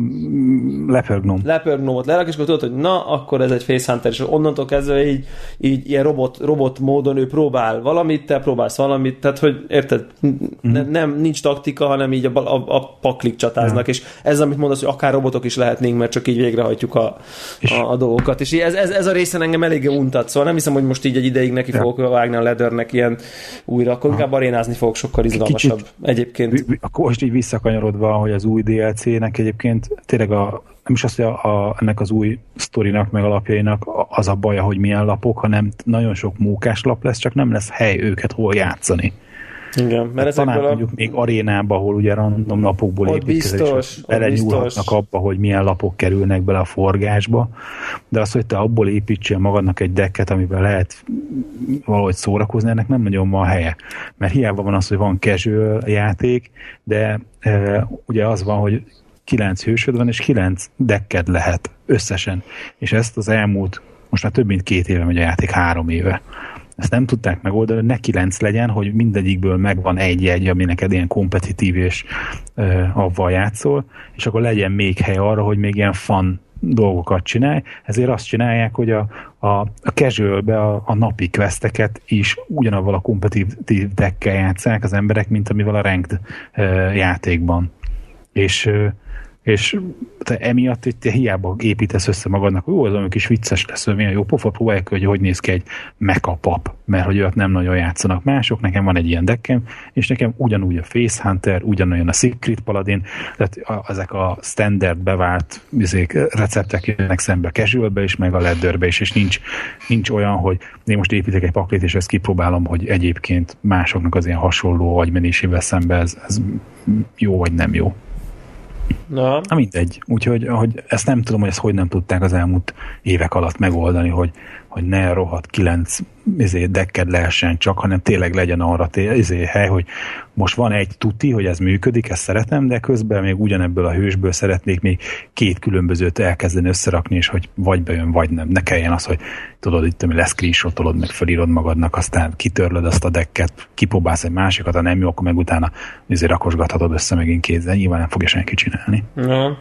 Leopard Gnome. Leopard Gnome-ot lerak, és akkor tudod, hogy na, akkor ez egy Facehunter, és onnantól kezdve így, így ilyen robot, robot módon ő próbál valamit, te próbálsz valamit, tehát hogy érted, mm-hmm. ne, nem, nincs taktika, hanem így a, a, a paklik csatáznak, ja. és ez, amit mondasz, hogy akár robotok is lehetnénk, mert csak így végrehajtjuk a, a, a dolgokat, és ez, ez, ez a része engem eléggé untat, szóval nem hiszem, hogy most így egy ideig neki ja. fogok vágni a Leathernek ilyen újra, akkor inkább arénázni fogok sokkal izgalmasabb Kicsit, egyébként. Akkor most így visszakanyarodva, hogy az új DLC-nek egyébként tényleg a, nem is azt, hogy a, a, ennek az új sztorinak, meg alapjainak az a baja, hogy milyen lapok, hanem nagyon sok mókás lap lesz, csak nem lesz hely őket hol játszani. Igen, mert hát talán a... mondjuk még arénába, ahol ugye random lapokból építkezik, és belenyúlhatnak abba, hogy milyen lapok kerülnek bele a forgásba, de az, hogy te abból építsél magadnak egy dekket, amiben lehet valahogy szórakozni, ennek nem nagyon van helye. Mert hiába van az, hogy van casual játék, de e, ugye az van, hogy kilenc hősöd van, és kilenc dekked lehet összesen. És ezt az elmúlt, most már több mint két éve megy a játék, három éve ezt nem tudták megoldani, ne kilenc legyen, hogy mindegyikből megvan egy-egy, ami neked ilyen kompetitív és uh, avval játszol, és akkor legyen még hely arra, hogy még ilyen fan dolgokat csinálj, ezért azt csinálják, hogy a, a, a casual a, a napi questeket is ugyanavval a kompetitív deckkel játszák az emberek, mint amivel a ranked uh, játékban. És uh, és te emiatt itt hiába építesz össze magadnak, jó, az kis vicces lesz, milyen jó pofa, próbálják, hogy hogy néz ki egy mecha pap, mert hogy olyat nem nagyon játszanak mások, nekem van egy ilyen dekkem, és nekem ugyanúgy a Face Hunter, ugyanolyan a Secret Paladin, tehát a, ezek a standard bevált bizék, receptek jönnek szembe casualbe is, meg a ledderbe is, és nincs, nincs olyan, hogy én most építek egy paklit, és ezt kipróbálom, hogy egyébként másoknak az ilyen hasonló agymenésével szembe ez, ez jó vagy nem jó. Na. Na mindegy. Úgyhogy hogy ezt nem tudom, hogy ezt hogy nem tudták az elmúlt évek alatt megoldani, hogy hogy ne rohadt kilenc izé, dekked lehessen csak, hanem tényleg legyen arra izé, hely, hogy most van egy tuti, hogy ez működik, ezt szeretem, de közben még ugyanebből a hősből szeretnék még két különbözőt elkezdeni összerakni, és hogy vagy bejön, vagy nem. Ne kelljen az, hogy tudod, itt lesz screenshotolod, meg felírod magadnak, aztán kitörlöd azt a dekket, kipróbálsz egy másikat, ha nem jó, akkor meg utána azért rakosgathatod össze megint kézzel. Nyilván nem fogja senki csinálni. Ja.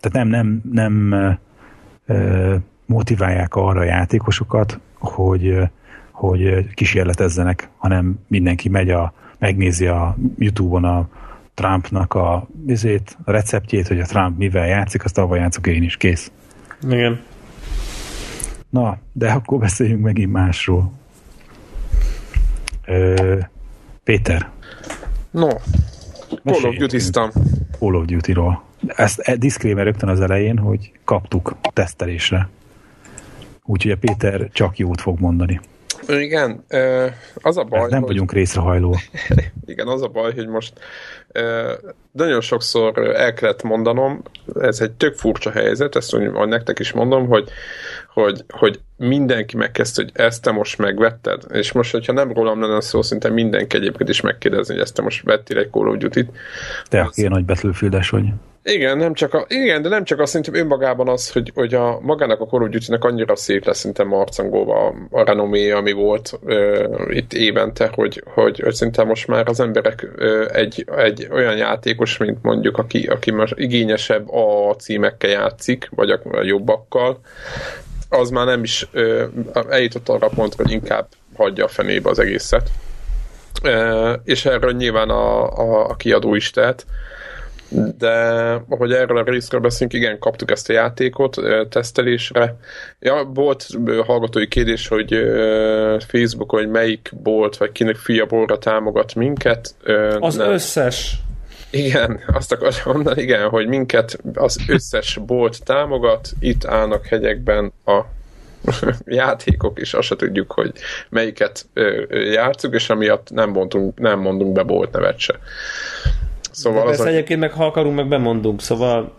Tehát nem, nem, nem ö, motiválják arra a játékosokat, hogy, hogy kísérletezzenek, hanem mindenki megy a, megnézi a Youtube-on a Trumpnak a, bizét, a receptjét, hogy a Trump mivel játszik, azt avval játszok én is, kész. Igen. Na, de akkor beszéljünk megint másról. Ö, Péter. No, Call of duty Call of Duty-ról. Ezt e, diszkrémer rögtön az elején, hogy kaptuk tesztelésre. Úgyhogy a Péter csak jót fog mondani. Igen, az a baj, Nem hogy... vagyunk részrehajló. Igen, az a baj, hogy most nagyon sokszor el kellett mondanom, ez egy tök furcsa helyzet, ezt úgy, nektek is mondom, hogy, hogy, hogy mindenki megkezdte, hogy ezt te most megvetted, és most, hogyha nem rólam lenne szó, szinte mindenki egyébként is megkérdezni, hogy ezt te most vettél egy Call of Duty-t. Te, aki nagy battlefield vagy. Igen, nem csak a, igen, de nem csak azt szerintem önmagában az, hogy, hogy a, magának a Call of Duty-nek annyira szép lesz szerintem marcangolva a, a renomé, ami volt uh, itt évente, hogy, hogy, hogy szerintem most már az emberek uh, egy, egy olyan játékos, mint mondjuk, aki, aki most igényesebb a címekkel játszik, vagy a, a jobbakkal, az már nem is uh, eljutott arra a hogy inkább hagyja a fenébe az egészet. Uh, és erről nyilván a, a, a kiadó is tehet de ahogy erről a részről beszélünk, igen, kaptuk ezt a játékot tesztelésre. Ja, volt hallgatói kérdés, hogy Facebook, hogy melyik bolt, vagy kinek fia boltra támogat minket. Az nem. összes. Igen, azt akartam mondani, igen, hogy minket az összes bolt támogat, itt állnak hegyekben a játékok, és azt se tudjuk, hogy melyiket játszunk, és amiatt nem, mondunk, nem mondunk be bolt nevet se. Szóval De az, egyébként meg ha akarunk, meg bemondunk, szóval...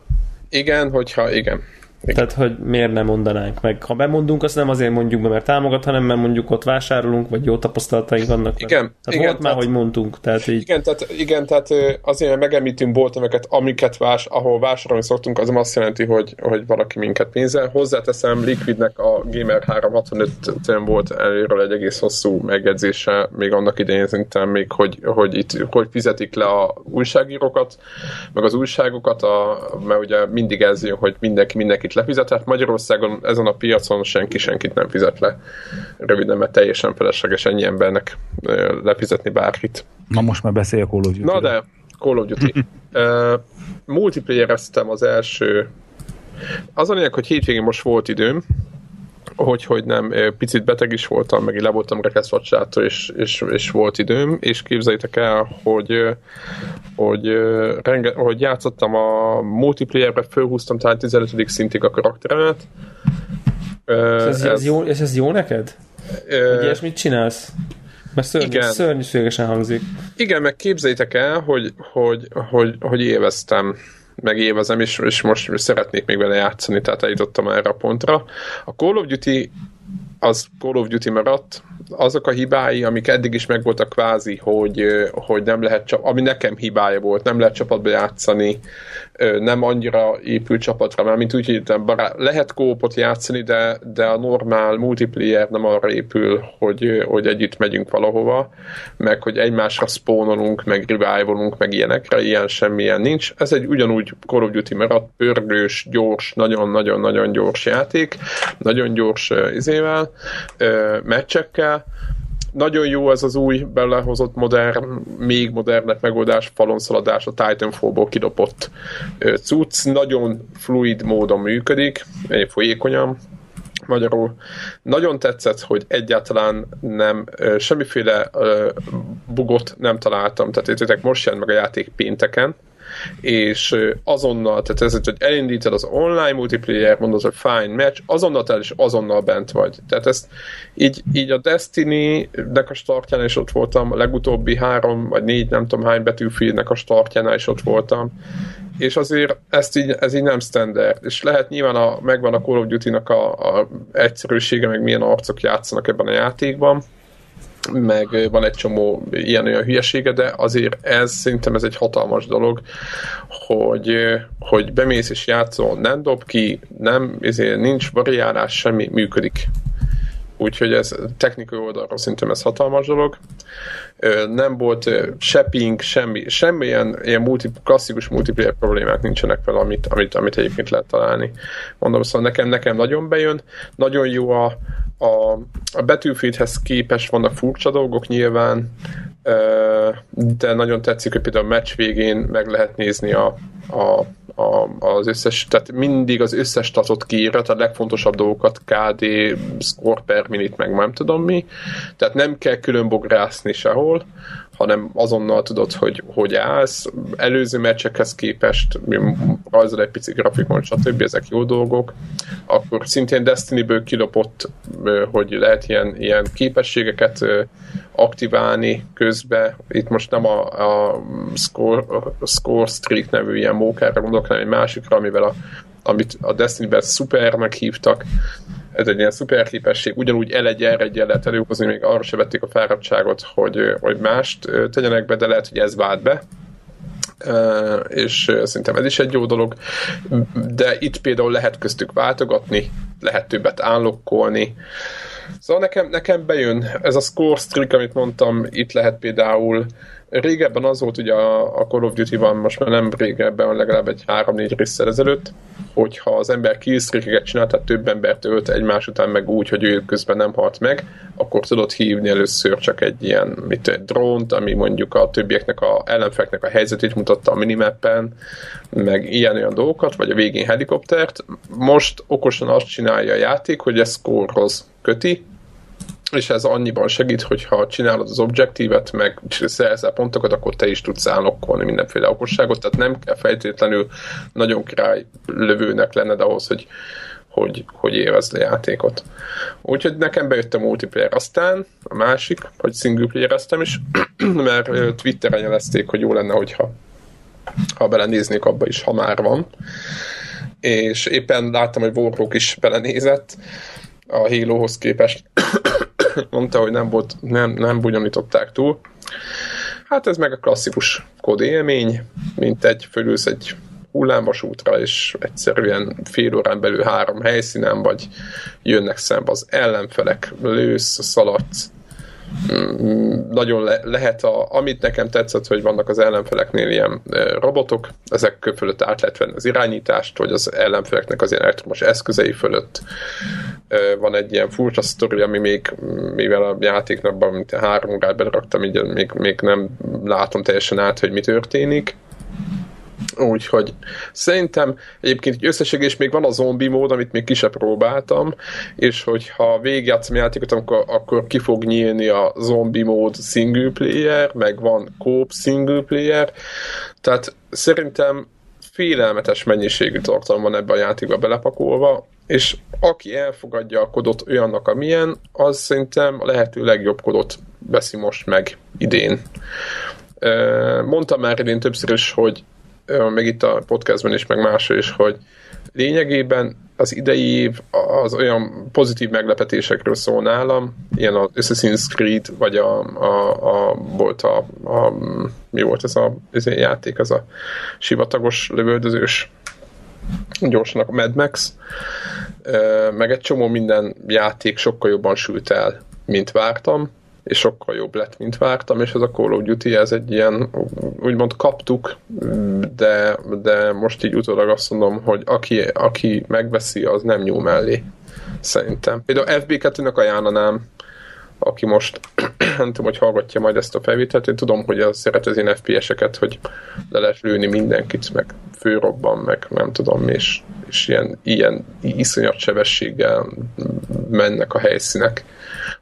Igen, hogyha igen. Igen. Tehát, hogy miért nem mondanánk meg. Ha bemondunk, azt nem azért mondjuk be, mert támogat, hanem mert mondjuk ott vásárolunk, vagy jó tapasztalataink vannak. Igen. Tehát igen, volt már, hogy mondtunk. Tehát így... igen, tehát, igen, tehát azért, mert megemlítünk boltemeket, amiket vás, ahol vásárolni szoktunk, az nem azt jelenti, hogy, hogy valaki minket pénzel. Hozzáteszem, Liquidnek a Gamer 365 volt előről egy egész hosszú megjegyzése, még annak idején szerintem még, hogy, hogy itt hogy fizetik le a újságírókat, meg az újságokat, a, mert ugye mindig ez jön, hogy mindenki mindenki senkit lefizetett. Magyarországon ezen a piacon senki senkit nem fizet le. Röviden, mert teljesen felesleges ennyi embernek lefizetni bárkit. Na most már beszélj a Call of Duty. Na de, Call of Duty. uh, multiplayereztem az első az a lényeg, hogy hétvégén most volt időm, hogy, hogy nem, picit beteg is voltam, meg le voltam rekeszvacsától, és, és, és, volt időm, és képzeljétek el, hogy, hogy, renge, hogy játszottam a multiplayerbe, fölhúztam talán 15. szintig a karakteremet. Ez, ez, ez, jó, és ez jó neked? Uh, hogy ilyesmit csinálsz? Mert szörny, szörnyűségesen hangzik. Igen, meg képzeljétek el, hogy, hogy, hogy, hogy élveztem megévezem, és, és most szeretnék még vele játszani, tehát eljutottam erre a pontra. A Call of Duty az Call of Duty maradt, azok a hibái, amik eddig is megvoltak kvázi, hogy, hogy nem lehet, ami nekem hibája volt, nem lehet csapatba játszani, nem annyira épül csapatra, mert mint úgy, hogy bará- lehet kópot játszani, de, de a normál multiplayer nem arra épül, hogy, hogy együtt megyünk valahova, meg hogy egymásra spónolunk, meg revivalunk, meg ilyenekre, ilyen semmilyen nincs. Ez egy ugyanúgy Call of Duty maradt, pörgős, gyors, nagyon-nagyon-nagyon gyors játék, nagyon gyors izével, meccsekkel, nagyon jó ez az új belehozott modern, még modernebb megoldás, falonszaladás, a Titanfall-ból kidopott cucc, nagyon fluid módon működik, folyékonyan, magyarul. Nagyon tetszett, hogy egyáltalán nem, semmiféle bugot nem találtam, tehát értétek most jelent meg a játék pénteken, és azonnal, tehát ez, hogy elindítod az online multiplayer, mondod, hogy fine match, azonnal el és azonnal bent vagy. Tehát ezt így, így a Destiny-nek a startján is ott voltam, a legutóbbi három vagy négy, nem tudom hány betűfélnek a startjánál is ott voltam, és azért ezt így, ez így nem standard, és lehet nyilván a, megvan a Call of Duty-nak a, a egyszerűsége, meg milyen arcok játszanak ebben a játékban, meg van egy csomó ilyen-olyan hülyesége, de azért ez szerintem ez egy hatalmas dolog, hogy, hogy bemész és játszol, nem dob ki, nem, ezért nincs variálás, semmi működik. Úgyhogy ez technikai oldalról szerintem ez hatalmas dolog. Nem volt se ping, semmi, semmi ilyen, multi, klasszikus multiplayer problémák nincsenek fel, amit, amit, amit egyébként lehet találni. Mondom, szóval nekem, nekem nagyon bejön, nagyon jó a, a, a Battlefieldhez képes vannak furcsa dolgok nyilván, de nagyon tetszik, hogy például a meccs végén meg lehet nézni a, a, a, az összes, tehát mindig az összes statot kiírja, a legfontosabb dolgokat, KD, score per minute, meg nem tudom mi, tehát nem kell külön bográszni sehol, hanem azonnal tudod, hogy hogy állsz. Előző meccsekhez képest rajzol egy pici grafikon, stb. ezek jó dolgok. Akkor szintén Destiny-ből kilopott, hogy lehet ilyen, ilyen képességeket aktiválni közbe. Itt most nem a, a Score, a Score Streak nevű ilyen mókára gondolok, hanem egy másikra, amivel a, amit a Destiny-ben szupernek hívtak, ez egy ilyen szuper képesség, ugyanúgy el egy r lehet előhozni, még arra se vették a fáradtságot, hogy, hogy mást tegyenek be, de lehet, hogy ez vált be, és szerintem ez is egy jó dolog, de itt például lehet köztük váltogatni, lehet többet állokkolni, Szóval nekem, nekem bejön ez a score streak, amit mondtam, itt lehet például régebben az volt ugye a, Call of Duty-ban, most már nem régebben, legalább egy 3-4 részsel ezelőtt, hogyha az ember killstreakeket csinál, tehát több embert ölt egymás után meg úgy, hogy ő közben nem halt meg, akkor tudod hívni először csak egy ilyen mit, egy drónt, ami mondjuk a többieknek, a ellenfeknek a helyzetét mutatta a minimappen, meg ilyen-olyan dolgokat, vagy a végén helikoptert. Most okosan azt csinálja a játék, hogy ez score köti, és ez annyiban segít, hogy ha csinálod az objektívet, meg szerzel pontokat, akkor te is tudsz állokkolni mindenféle okosságot, tehát nem kell feltétlenül nagyon király lövőnek lenned ahhoz, hogy, hogy, hogy élvezd a játékot. Úgyhogy nekem bejött a multiplayer. Aztán a másik, hogy single player is, mert Twitteren jelezték, hogy jó lenne, hogyha ha belenéznék abba is, ha már van. És éppen láttam, hogy Warlock is belenézett a Halohoz képest mondta, hogy nem, volt, nem, nem bonyolították túl. Hát ez meg a klasszikus kód élmény, mint egy fölülsz egy hullámvasútra, és egyszerűen fél órán belül három helyszínen, vagy jönnek szembe az ellenfelek, lősz, szaladsz, nagyon le, lehet, a, amit nekem tetszett, hogy vannak az ellenfeleknél ilyen robotok, ezek fölött át lehet venni az irányítást, vagy az ellenfeleknek az ilyen elektromos eszközei fölött. Van egy ilyen furcsa sztori, ami még, mivel a játéknak mint három órát beraktam, így még, még nem látom teljesen át, hogy mi történik Úgyhogy szerintem egyébként egy összességés még van a zombi mód, amit még ki sem próbáltam, és hogyha végigjátszom játékot, akkor, akkor ki fog nyílni a zombi mód single player, meg van coop single player, tehát szerintem félelmetes mennyiségű tartalom van ebbe a játékba belepakolva, és aki elfogadja a kodot olyannak, amilyen, az szerintem a lehető legjobb kodot veszi most meg idén. Mondtam már idén többször is, hogy meg itt a podcastben is, meg másra is, hogy lényegében az idei év az olyan pozitív meglepetésekről szól nálam, ilyen az Assassin's Creed, vagy a, a, a volt a, a, mi volt ez a ez a játék, az a sivatagos lövöldözős gyorsan a Mad Max, meg egy csomó minden játék sokkal jobban sült el, mint vártam, és sokkal jobb lett, mint vártam, és ez a Call of Duty, ez egy ilyen, úgymond kaptuk, de, de most így utólag azt mondom, hogy aki, aki megveszi, az nem nyúl mellé, szerintem. Például FB2-nek ajánlanám, aki most nem tudom, hogy hallgatja majd ezt a felvételt, én tudom, hogy az szeret az én FPS-eket, hogy le lehet lőni mindenkit, meg főrobban, meg nem tudom, és, és ilyen, ilyen iszonyat sebességgel mennek a helyszínek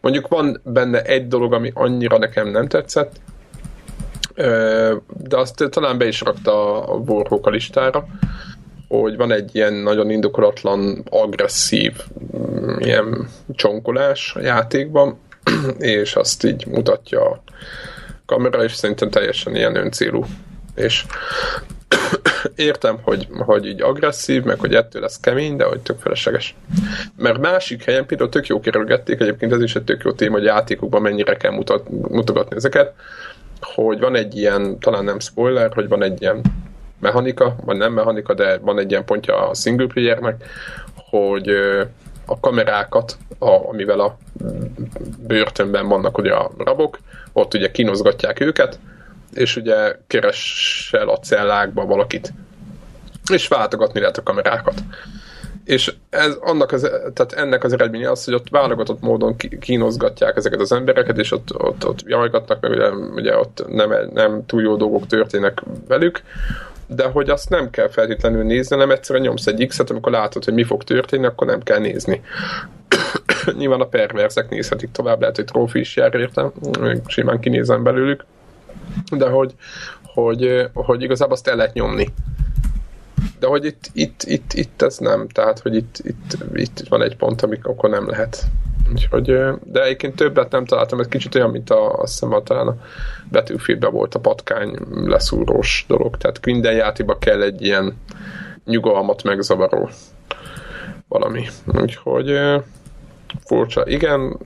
Mondjuk van benne egy dolog, ami annyira nekem nem tetszett, de azt talán be is rakta a Warhawk a listára, hogy van egy ilyen nagyon indokolatlan, agresszív mm, ilyen csonkolás a játékban, és azt így mutatja a kamera, és szerintem teljesen ilyen öncélú. És értem, hogy, hogy így agresszív, meg hogy ettől lesz kemény, de hogy tök felesleges. Mert másik helyen például tök jó kerülgették, egyébként ez is egy tök jó téma, hogy játékokban mennyire kell mutat, mutogatni ezeket, hogy van egy ilyen, talán nem spoiler, hogy van egy ilyen mechanika, vagy nem mechanika, de van egy ilyen pontja a single playernek, hogy a kamerákat, a, amivel a börtönben vannak ugye a rabok, ott ugye kinozgatják őket, és ugye keresel a cellákba valakit, és váltogatni lehet a kamerákat. És ez, annak az, tehát ennek az eredménye az, hogy ott válogatott módon kínozgatják ezeket az embereket, és ott, ott, ott jajgatnak, meg ugye, ugye ott nem, nem túl jó dolgok történnek velük, de hogy azt nem kell feltétlenül nézni, nem egyszerűen nyomsz egy X-et, amikor látod, hogy mi fog történni, akkor nem kell nézni. Nyilván a perverzek nézhetik tovább, lehet, hogy trófi is jár értem, simán kinézem belőlük, de hogy, hogy, hogy igazából azt el lehet nyomni. De hogy itt, itt, itt, itt ez nem, tehát hogy itt, itt, itt van egy pont, amikor nem lehet. Úgyhogy, de egyébként többet nem találtam, ez kicsit olyan, mint a, azt hiszem, talán a betűfilmben volt a patkány leszúrós dolog, tehát minden játékba kell egy ilyen nyugalmat megzavaró valami. Úgyhogy furcsa. Igen,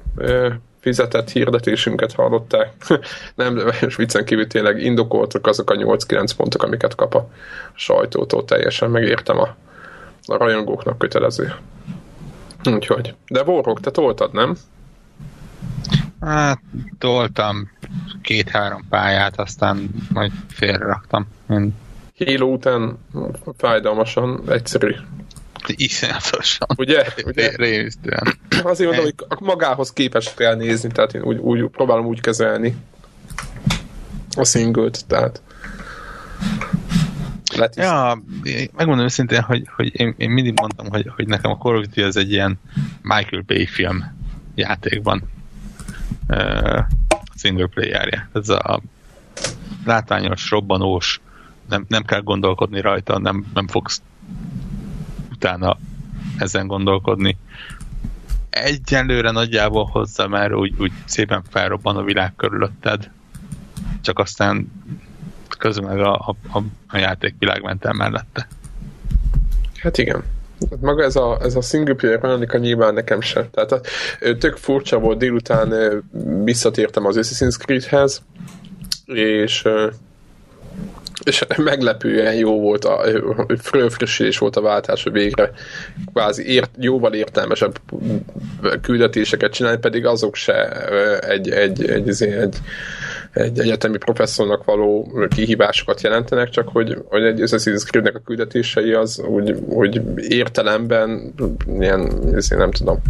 fizetett hirdetésünket hallották. nem, és viccen kívül tényleg indokoltak azok a 8-9 pontok, amiket kap a sajtótól teljesen. Megértem a, a rajongóknak kötelező. Úgyhogy. De Warhawk, te toltad, nem? Hát, toltam két-három pályát, aztán majd félreraktam. Én... Halo után fájdalmasan egyszerű. Iszonyatosan. Ugye? Ugye? Rémisztően. Azért mondom, hogy magához képes kell nézni, tehát én úgy, úgy próbálom úgy kezelni a singlet, tehát Letiszt. Ja, megmondom őszintén, hogy, hogy én, én mindig mondtam, hogy, hogy nekem a Call of Duty az egy ilyen Michael Bay film játékban uh, single playerje. Ez a látványos, robbanós, nem, nem kell gondolkodni rajta, nem, nem fogsz utána ezen gondolkodni. Egyenlőre nagyjából hozzá, mert úgy, úgy szépen felrobban a világ körülötted, csak aztán közben meg a, a, a játékvilág ment el mellette. Hát igen. Hát maga ez a, ez a single player mechanika nyilván nekem sem. Tehát a, tök furcsa volt, délután visszatértem az Assassin's Creed-hez, és és meglepően jó volt, a fröfrösülés volt a váltás, hogy végre kvázi ért, jóval értelmesebb küldetéseket csinálni, pedig azok se egy, egy, egy, egy, egy egy egyetemi professzornak való kihívásokat jelentenek, csak hogy, hogy egy Assassin's creed a küldetései az úgy, úgy értelemben ilyen, nem tudom,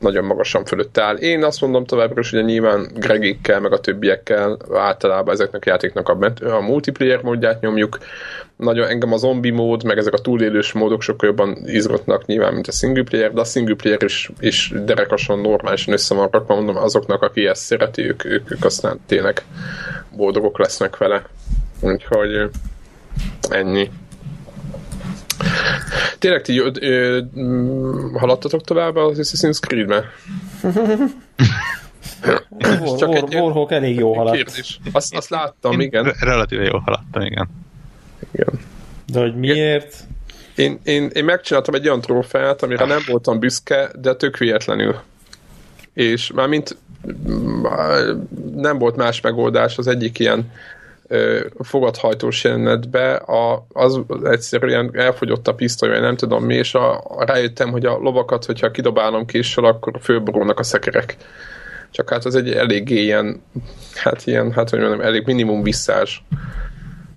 nagyon magasan fölött áll. Én azt mondom továbbra is, hogy nyilván Gregikkel, meg a többiekkel általában ezeknek a játéknak a, a multiplayer módját nyomjuk. Nagyon engem a zombi mód, meg ezek a túlélős módok sokkal jobban izgatnak nyilván, mint a single player, de a single player is, is derekasan normálisan össze van rakva, mondom, azoknak, aki ezt szereti, ők, ők, ők aztán tényleg boldogok lesznek vele. Úgyhogy ennyi. Tényleg ti ö, ö, haladtatok tovább az Assassin's Creed-be? Warhawk elég jó haladt. Kérdés. Azt, azt láttam, én igen. Relatíve jó haladtam, igen. Igen. De hogy miért? Én, én, én megcsináltam egy olyan trófeát, amire nem voltam büszke, de tök véletlenül. És már mint nem volt más megoldás, az egyik ilyen fogadhajtós jelenetbe a, az egyszerűen elfogyott a pisztoly, vagy nem tudom mi, és a, a, rájöttem, hogy a lovakat, hogyha kidobálom késsel, akkor fölborulnak a szekerek. Csak hát az egy eléggé ilyen, hát ilyen, hát hogy mondjam, elég minimum visszás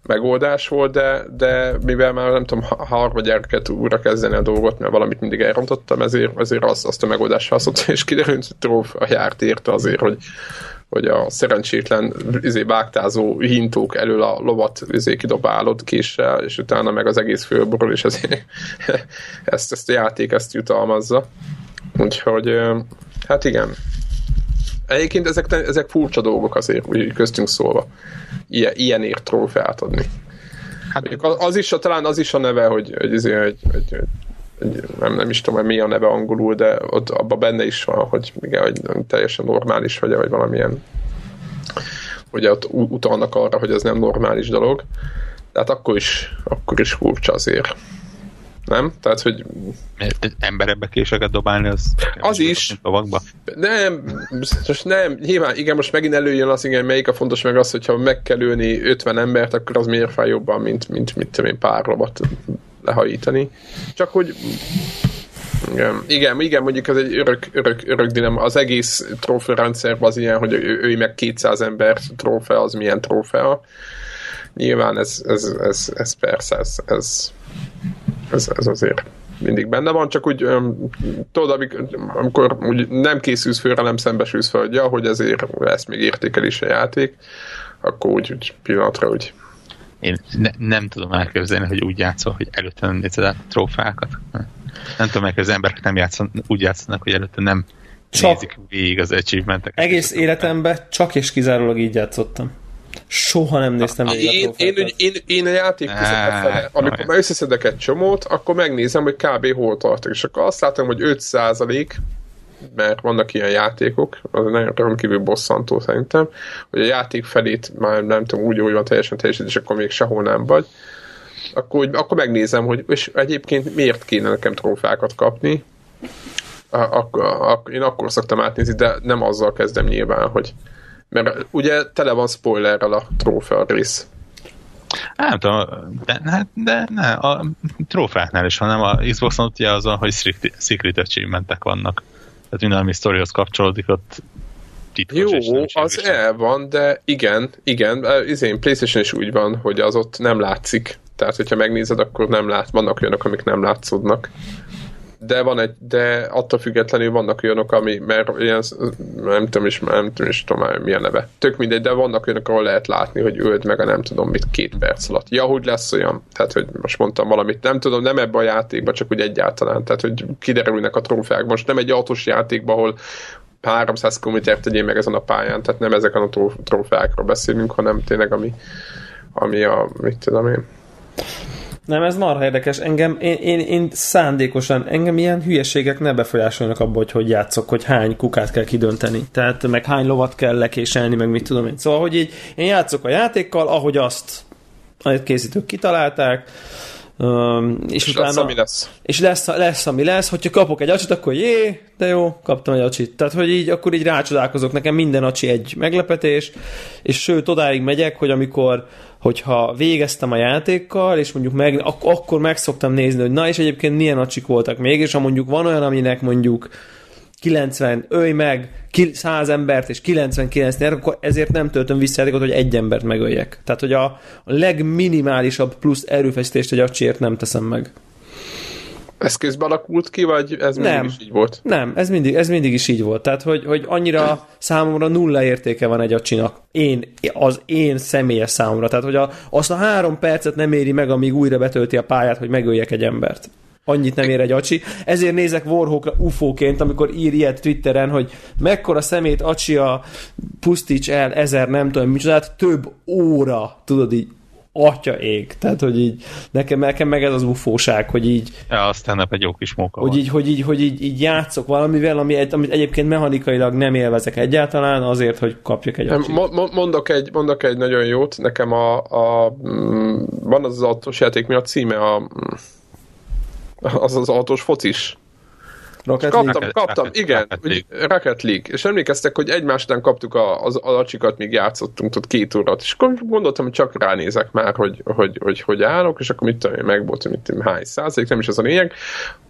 megoldás volt, de, de mivel már nem tudom, harmadjárokat újra kezdeni a dolgot, mert valamit mindig elrontottam, ezért, ezért azt, azt a megoldást használtam, és kiderült, hogy tróf a járt érte azért, hogy hogy a szerencsétlen izé, vágtázó hintók elől a lovat izé, kidobálod késsel, és utána meg az egész fölborul, és ezért ezt, ezt a játék ezt jutalmazza. Úgyhogy hát igen. Egyébként ezek, ezek furcsa dolgok azért, úgy köztünk szólva. Ilyen, ilyenért trófeát adni. Hát, az, az is, talán az is a neve, hogy, hogy, hogy, hogy, hogy, hogy nem, nem is tudom, hogy mi a neve angolul, de ott abban benne is van, hogy, igen, hogy teljesen normális, vagy, vagy valamilyen ugye ott utalnak arra, hogy ez nem normális dolog. Tehát akkor is, akkor is furcsa azért. Nem? Tehát, hogy... Emberebbe késeket dobálni, az... Az is. Nem, most nem, nyilván, igen, most megint előjön az, igen, melyik a fontos meg az, hogyha meg kell ülni 50 embert, akkor az miért fáj jobban, mint, mint mit tudom én, pár robot lehajítani. Csak hogy igen, igen, igen, mondjuk ez egy örök, örök, örök dilema. Az egész trófearendszerben az ilyen, hogy ő, ő meg 200 ember trófea, az milyen trófea. Nyilván ez, ez, ez, ez persze, ez, ez, ez, ez azért mindig benne van, csak úgy tudod, amikor úgy nem készülsz főre, nem szembesülsz fel, hogy ja, hogy ezért lesz még értékelés a játék, akkor úgy, úgy pillanatra úgy én ne, nem tudom elképzelni, hogy úgy játszol, hogy előtte nem nézed át a trófákat. Nem tudom, hogy az emberek nem játszan, úgy játszanak, hogy előtte nem csak nézik végig az achievementeket. Egész életemben csak és kizárólag így játszottam. Soha nem néztem végig én, a én, én, én, én a játék fele, amikor már összeszedek egy csomót, akkor megnézem, hogy kb. hol tartok, és akkor azt látom, hogy 5% mert vannak ilyen játékok, az nagyon rendkívül bosszantó szerintem, hogy a játék felét már nem tudom, úgy, úgy van teljesen teljesít, és akkor még sehol nem vagy, akkor, akkor megnézem, hogy és egyébként miért kéne nekem trófákat kapni, ak- ak- én akkor szoktam átnézni, de nem azzal kezdem nyilván, hogy mert ugye tele van spoilerrel a trófea rész. Nem tudom, de, de, de ne, a trófáknál is, hanem a Xbox-on ugye azon, hogy secret achievementek vannak. Tehát minden, ami sztorihoz kapcsolódik, ott titkos. Jó, az el van, de igen, igen, izén PlayStation is úgy van, hogy az ott nem látszik. Tehát, hogyha megnézed, akkor nem lát, vannak olyanok, amik nem látszódnak de van egy, de attól függetlenül vannak olyanok, ami, mert ilyen, nem tudom is, nem tudom is tudom már milyen neve. Tök mindegy, de vannak olyanok, ahol lehet látni, hogy öld meg a nem tudom mit két perc alatt. Ja, hogy lesz olyan, tehát hogy most mondtam valamit, nem tudom, nem ebbe a játékba, csak úgy egyáltalán, tehát hogy kiderülnek a trófeák. Most nem egy autós játékban, ahol 300 km tegyél meg ezen a pályán, tehát nem ezeken a trófeákról beszélünk, hanem tényleg ami, ami a, mit tudom én, nem, ez marha érdekes. Engem, én, én, én szándékosan, engem ilyen hülyeségek ne befolyásolnak abba, hogy hogy játszok, hogy hány kukát kell kidönteni. Tehát meg hány lovat kell lekéselni, meg mit tudom én. Szóval, hogy így én játszok a játékkal, ahogy azt a készítők kitalálták, Um, és, és utána, lesz, ami lesz. És lesz, lesz, ami lesz. Hogyha kapok egy acsit, akkor jé, de jó, kaptam egy acsit. Tehát, hogy így, akkor így rácsodálkozok. Nekem minden acsi egy meglepetés, és sőt, odáig megyek, hogy amikor hogyha végeztem a játékkal, és mondjuk meg, ak- akkor meg szoktam nézni, hogy na, és egyébként milyen acsik voltak még, és ha mondjuk van olyan, aminek mondjuk 90, ölj meg 100 embert, és 99 nyer, akkor ezért nem töltöm vissza játékot, hogy egy embert megöljek. Tehát, hogy a, a legminimálisabb plusz erőfeszítést egy acsiért nem teszem meg. Ez közben alakult ki, vagy ez nem, mindig is így volt? Nem, ez mindig, ez mindig is így volt. Tehát, hogy, hogy annyira számomra nulla értéke van egy acsinak. Én, az én személyes számomra. Tehát, hogy a, azt a három percet nem éri meg, amíg újra betölti a pályát, hogy megöljek egy embert annyit nem ér egy acsi. Ezért nézek Warhawkra ufóként, amikor ír ilyet Twitteren, hogy mekkora szemét acsia pusztíts el ezer nem tudom micsodát, több óra, tudod így, atya ég. Tehát, hogy így nekem, nekem meg ez az ufóság, hogy így... Ja, aztán egy jó kis móka hogy így, hogy így, hogy így, így játszok valamivel, ami, amit egyébként mechanikailag nem élvezek egyáltalán, azért, hogy kapjak egy acsit. Mondok egy, mondok egy nagyon jót, nekem a, a mm, van az az autós játék, mi a címe a az az autós focis. Rocket kaptam, League. kaptam, Rocket, igen, Rocket League. Rocket League. És emlékeztek, hogy egymás után kaptuk a, az alacsikat, míg játszottunk ott két órát, és akkor gondoltam, hogy csak ránézek már, hogy hogy, hogy, hogy állok, és akkor mit tudom én, meg volt, mit hány százalék, nem is az a lényeg.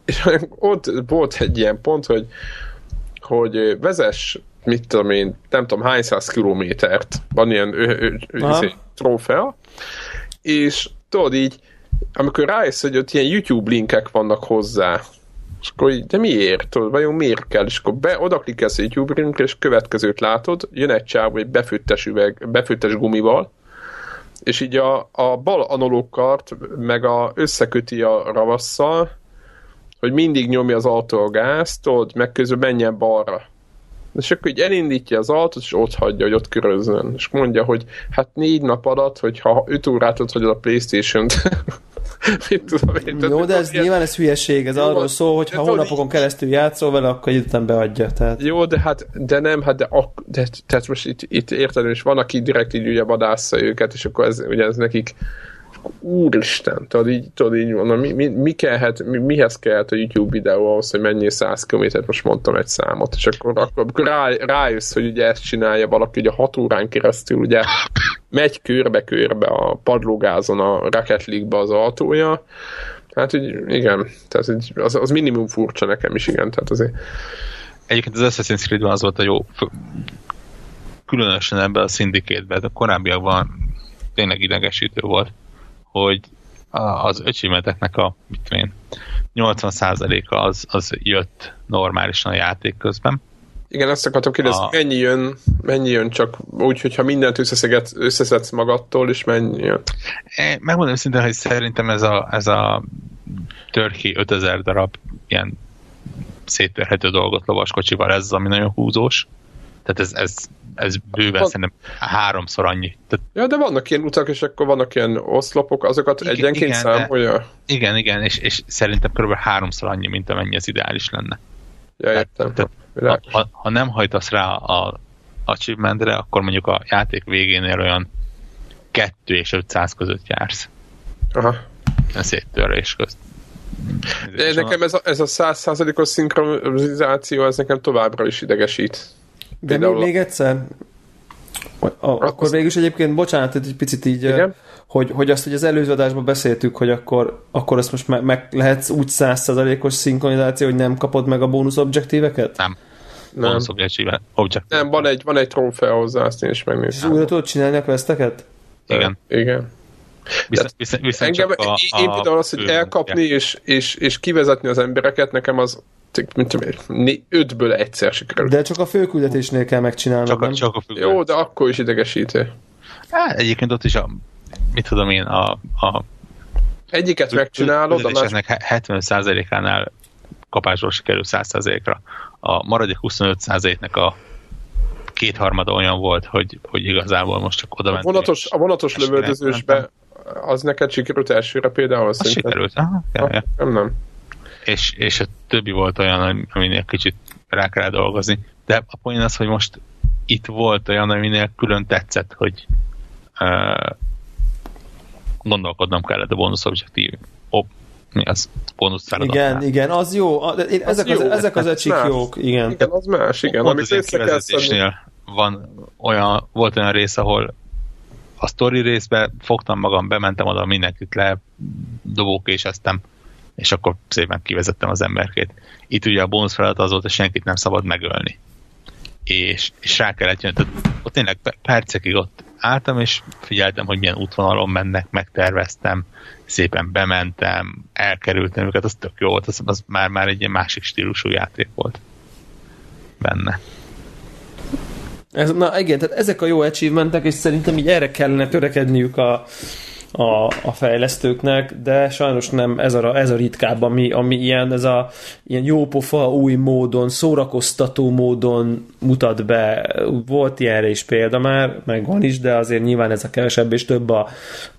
És ott volt egy ilyen pont, hogy hogy vezess, mit tudom én, nem tudom hány száz kilométert, van ilyen ő, ő, izé, trófea, és tudod így, amikor rájössz, hogy ott ilyen YouTube linkek vannak hozzá, és akkor így, de miért? Vajon miért kell? És akkor be, oda klikkelsz a YouTube linkre, és következőt látod, jön egy csáv, egy befűttes üveg, befűttes gumival, és így a, a bal analókart meg a, összeköti a ravasszal, hogy mindig nyomja az autó a gázt, tudod, meg közben menjen balra. És akkor így elindítja az autót, és ott hagyja, hogy ott körözzön. És mondja, hogy hát négy nap alatt, hogyha öt órát ott hagyod a Playstation-t, mit tudom én. Jó, de ez ilyen... nyilván ez hülyeség, ez jó, arról szól, hogy ha hónapokon keresztül játszol vele, akkor egy után beadja. Tehát... Jó, de hát, de nem, hát de, ak- de tehát most itt, itt érted, és van, aki direkt így ugye vadásza őket, és akkor ez, ugye ez nekik úristen, tudod így, tudod így mondom, mi, mi, mi kellhet, mi, mihez kellhet a YouTube videó ahhoz, hogy mennyi 100 km most mondtam egy számot, és akkor, akkor, rá, rájössz, hogy ugye ezt csinálja valaki, ugye 6 órán keresztül ugye megy körbe-körbe a padlógázon a Rocket League-be az autója, hát így, igen, tehát így, az, az minimum furcsa nekem is, igen, tehát azért Egyébként az Assassin's Creed-ben az volt a jó, különösen ebben a szindikét a korábbiakban tényleg idegesítő volt hogy az öcsimeteknek a mit én, 80%-a az, az jött normálisan a játék közben. Igen, ezt akartam kérdezni, a... mennyi jön, mennyi jön csak úgy, hogyha mindent összeszedsz magadtól, és mennyi jön? Megmondom szintén, hogy szerintem ez a, ez a törki 5000 darab ilyen széttörhető dolgot lovaskocsival, ez az, ami nagyon húzós. Tehát ez, ez, ez bőven van... szerintem háromszor annyi. Tehát... Ja, de vannak ilyen utak, és akkor vannak ilyen oszlopok, azokat igen, egyenként igen, számolja? De, igen, igen, és, és szerintem kb. háromszor annyi, mint amennyi az ideális lenne. Ja, értem. Tehát, tehát, ha, ha nem hajtasz rá a achievementre, akkor mondjuk a játék végénél olyan 2 és 500 között jársz. Aha. A széttörés közt. De nekem ez a, ez a 100%-os szinkronizáció, ez nekem továbbra is idegesít. De még, még egyszer, a, akkor végül is egyébként, bocsánat, egy picit így, Igen? hogy, hogy azt, hogy az előző adásban beszéltük, hogy akkor, akkor ezt most meg, meg lehetsz úgy százszerzalékos szinkronizáció, hogy nem kapod meg a bónusz objektíveket? Nem. Nem. Bónusz objektíve. Nem, van egy, van egy trófea hozzá, azt én is megnézem. És újra tudod csinálni a questeket? Igen. Igen. Viszont, viszont, viszont Engem, a, a, én például az, hogy elkapni és, és, és kivezetni az embereket, nekem az mint tudom, ötből egyszer sikerül. De csak a főküldetésnél kell megcsinálni. Csak, a, csak a Jó, de akkor is idegesítő. Hát, egyébként ott is a, mit tudom én, a, a Egyiket megcsinálod, a más... 70%-ánál kapásról sikerül 100%-ra. A maradék 25%-nek a kétharmada olyan volt, hogy, hogy igazából most csak oda A vonatos, a vonatos lövöldözősbe az neked sikerült elsőre például? Az sikerült, aha, ja, ja. Nem, nem és, és a többi volt olyan, aminél kicsit rá kell dolgozni. De a poén az, hogy most itt volt olyan, aminél külön tetszett, hogy uh, gondolkodnom kellett a bónusz objektív. Op, mi az? Bónusz feladatnál. Igen, igen, az jó. Én, az ezek, jó, az, ezek az öcsik jók, igen. Igen, az más, igen. Pont amit az kivezetésnél van olyan, volt olyan rész, ahol a story részbe fogtam magam, bementem oda, mindenkit le dobókéseztem, és akkor szépen kivezettem az emberkét. Itt ugye a bónusz feladat az volt, hogy senkit nem szabad megölni. És, és rá kellett jönni, tehát ott tényleg percekig ott álltam, és figyeltem, hogy milyen útvonalon mennek, megterveztem, szépen bementem, elkerültem őket, az tök jó volt, az, az már, már egy ilyen másik stílusú játék volt benne. Ez, na igen, tehát ezek a jó achievementek, és szerintem így erre kellene törekedniük a, a, a fejlesztőknek, de sajnos nem ez a, ez a ritkább, ami, ami ilyen, ez a ilyen jópofa új módon, szórakoztató módon mutat be. Volt ilyenre is példa már, meg van is, de azért nyilván ez a kevesebb, és több a,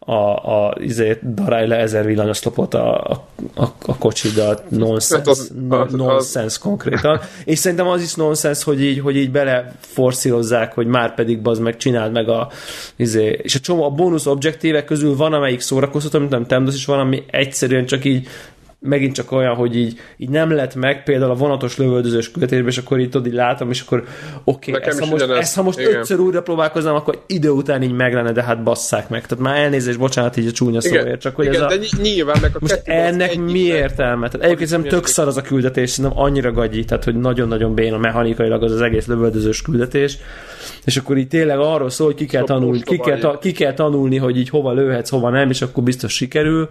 a, a izé, darálj le ezer villanyoszlopot a, a, a, a kocsidat, nonsense, hát az, nonsense konkrétan. És szerintem az is nonsense, hogy így, hogy így bele forszírozzák, hogy már pedig bazd meg, csináld meg a izé, és a csomó a bónusz objektívek közül van, amelyik szórakoztató, mint nem Temdos is van, ami egyszerűen csak így megint csak olyan, hogy így, így nem lett meg, például a vonatos lövöldözős küldetésben, és akkor így tudod, így látom, és akkor oké, okay, ezt, ha most, ezt, ha most ötször újra próbálkoznám, akkor idő után így meg lenne, de hát basszák meg. Tehát már elnézést, bocsánat, így a csúnya szóért, csak hogy igen, ez a... de nyilván meg a most ennek mi értelme? Tehát egyébként szerintem tök szar az a küldetés, szerintem annyira gagyi, tehát hogy nagyon-nagyon béna mechanikailag az az egész lövöldözős küldetés és akkor így tényleg arról szól, hogy ki kell, tanulni, ki, kell, ta, ki kell tanulni, hogy így hova lőhetsz, hova nem, és akkor biztos sikerül.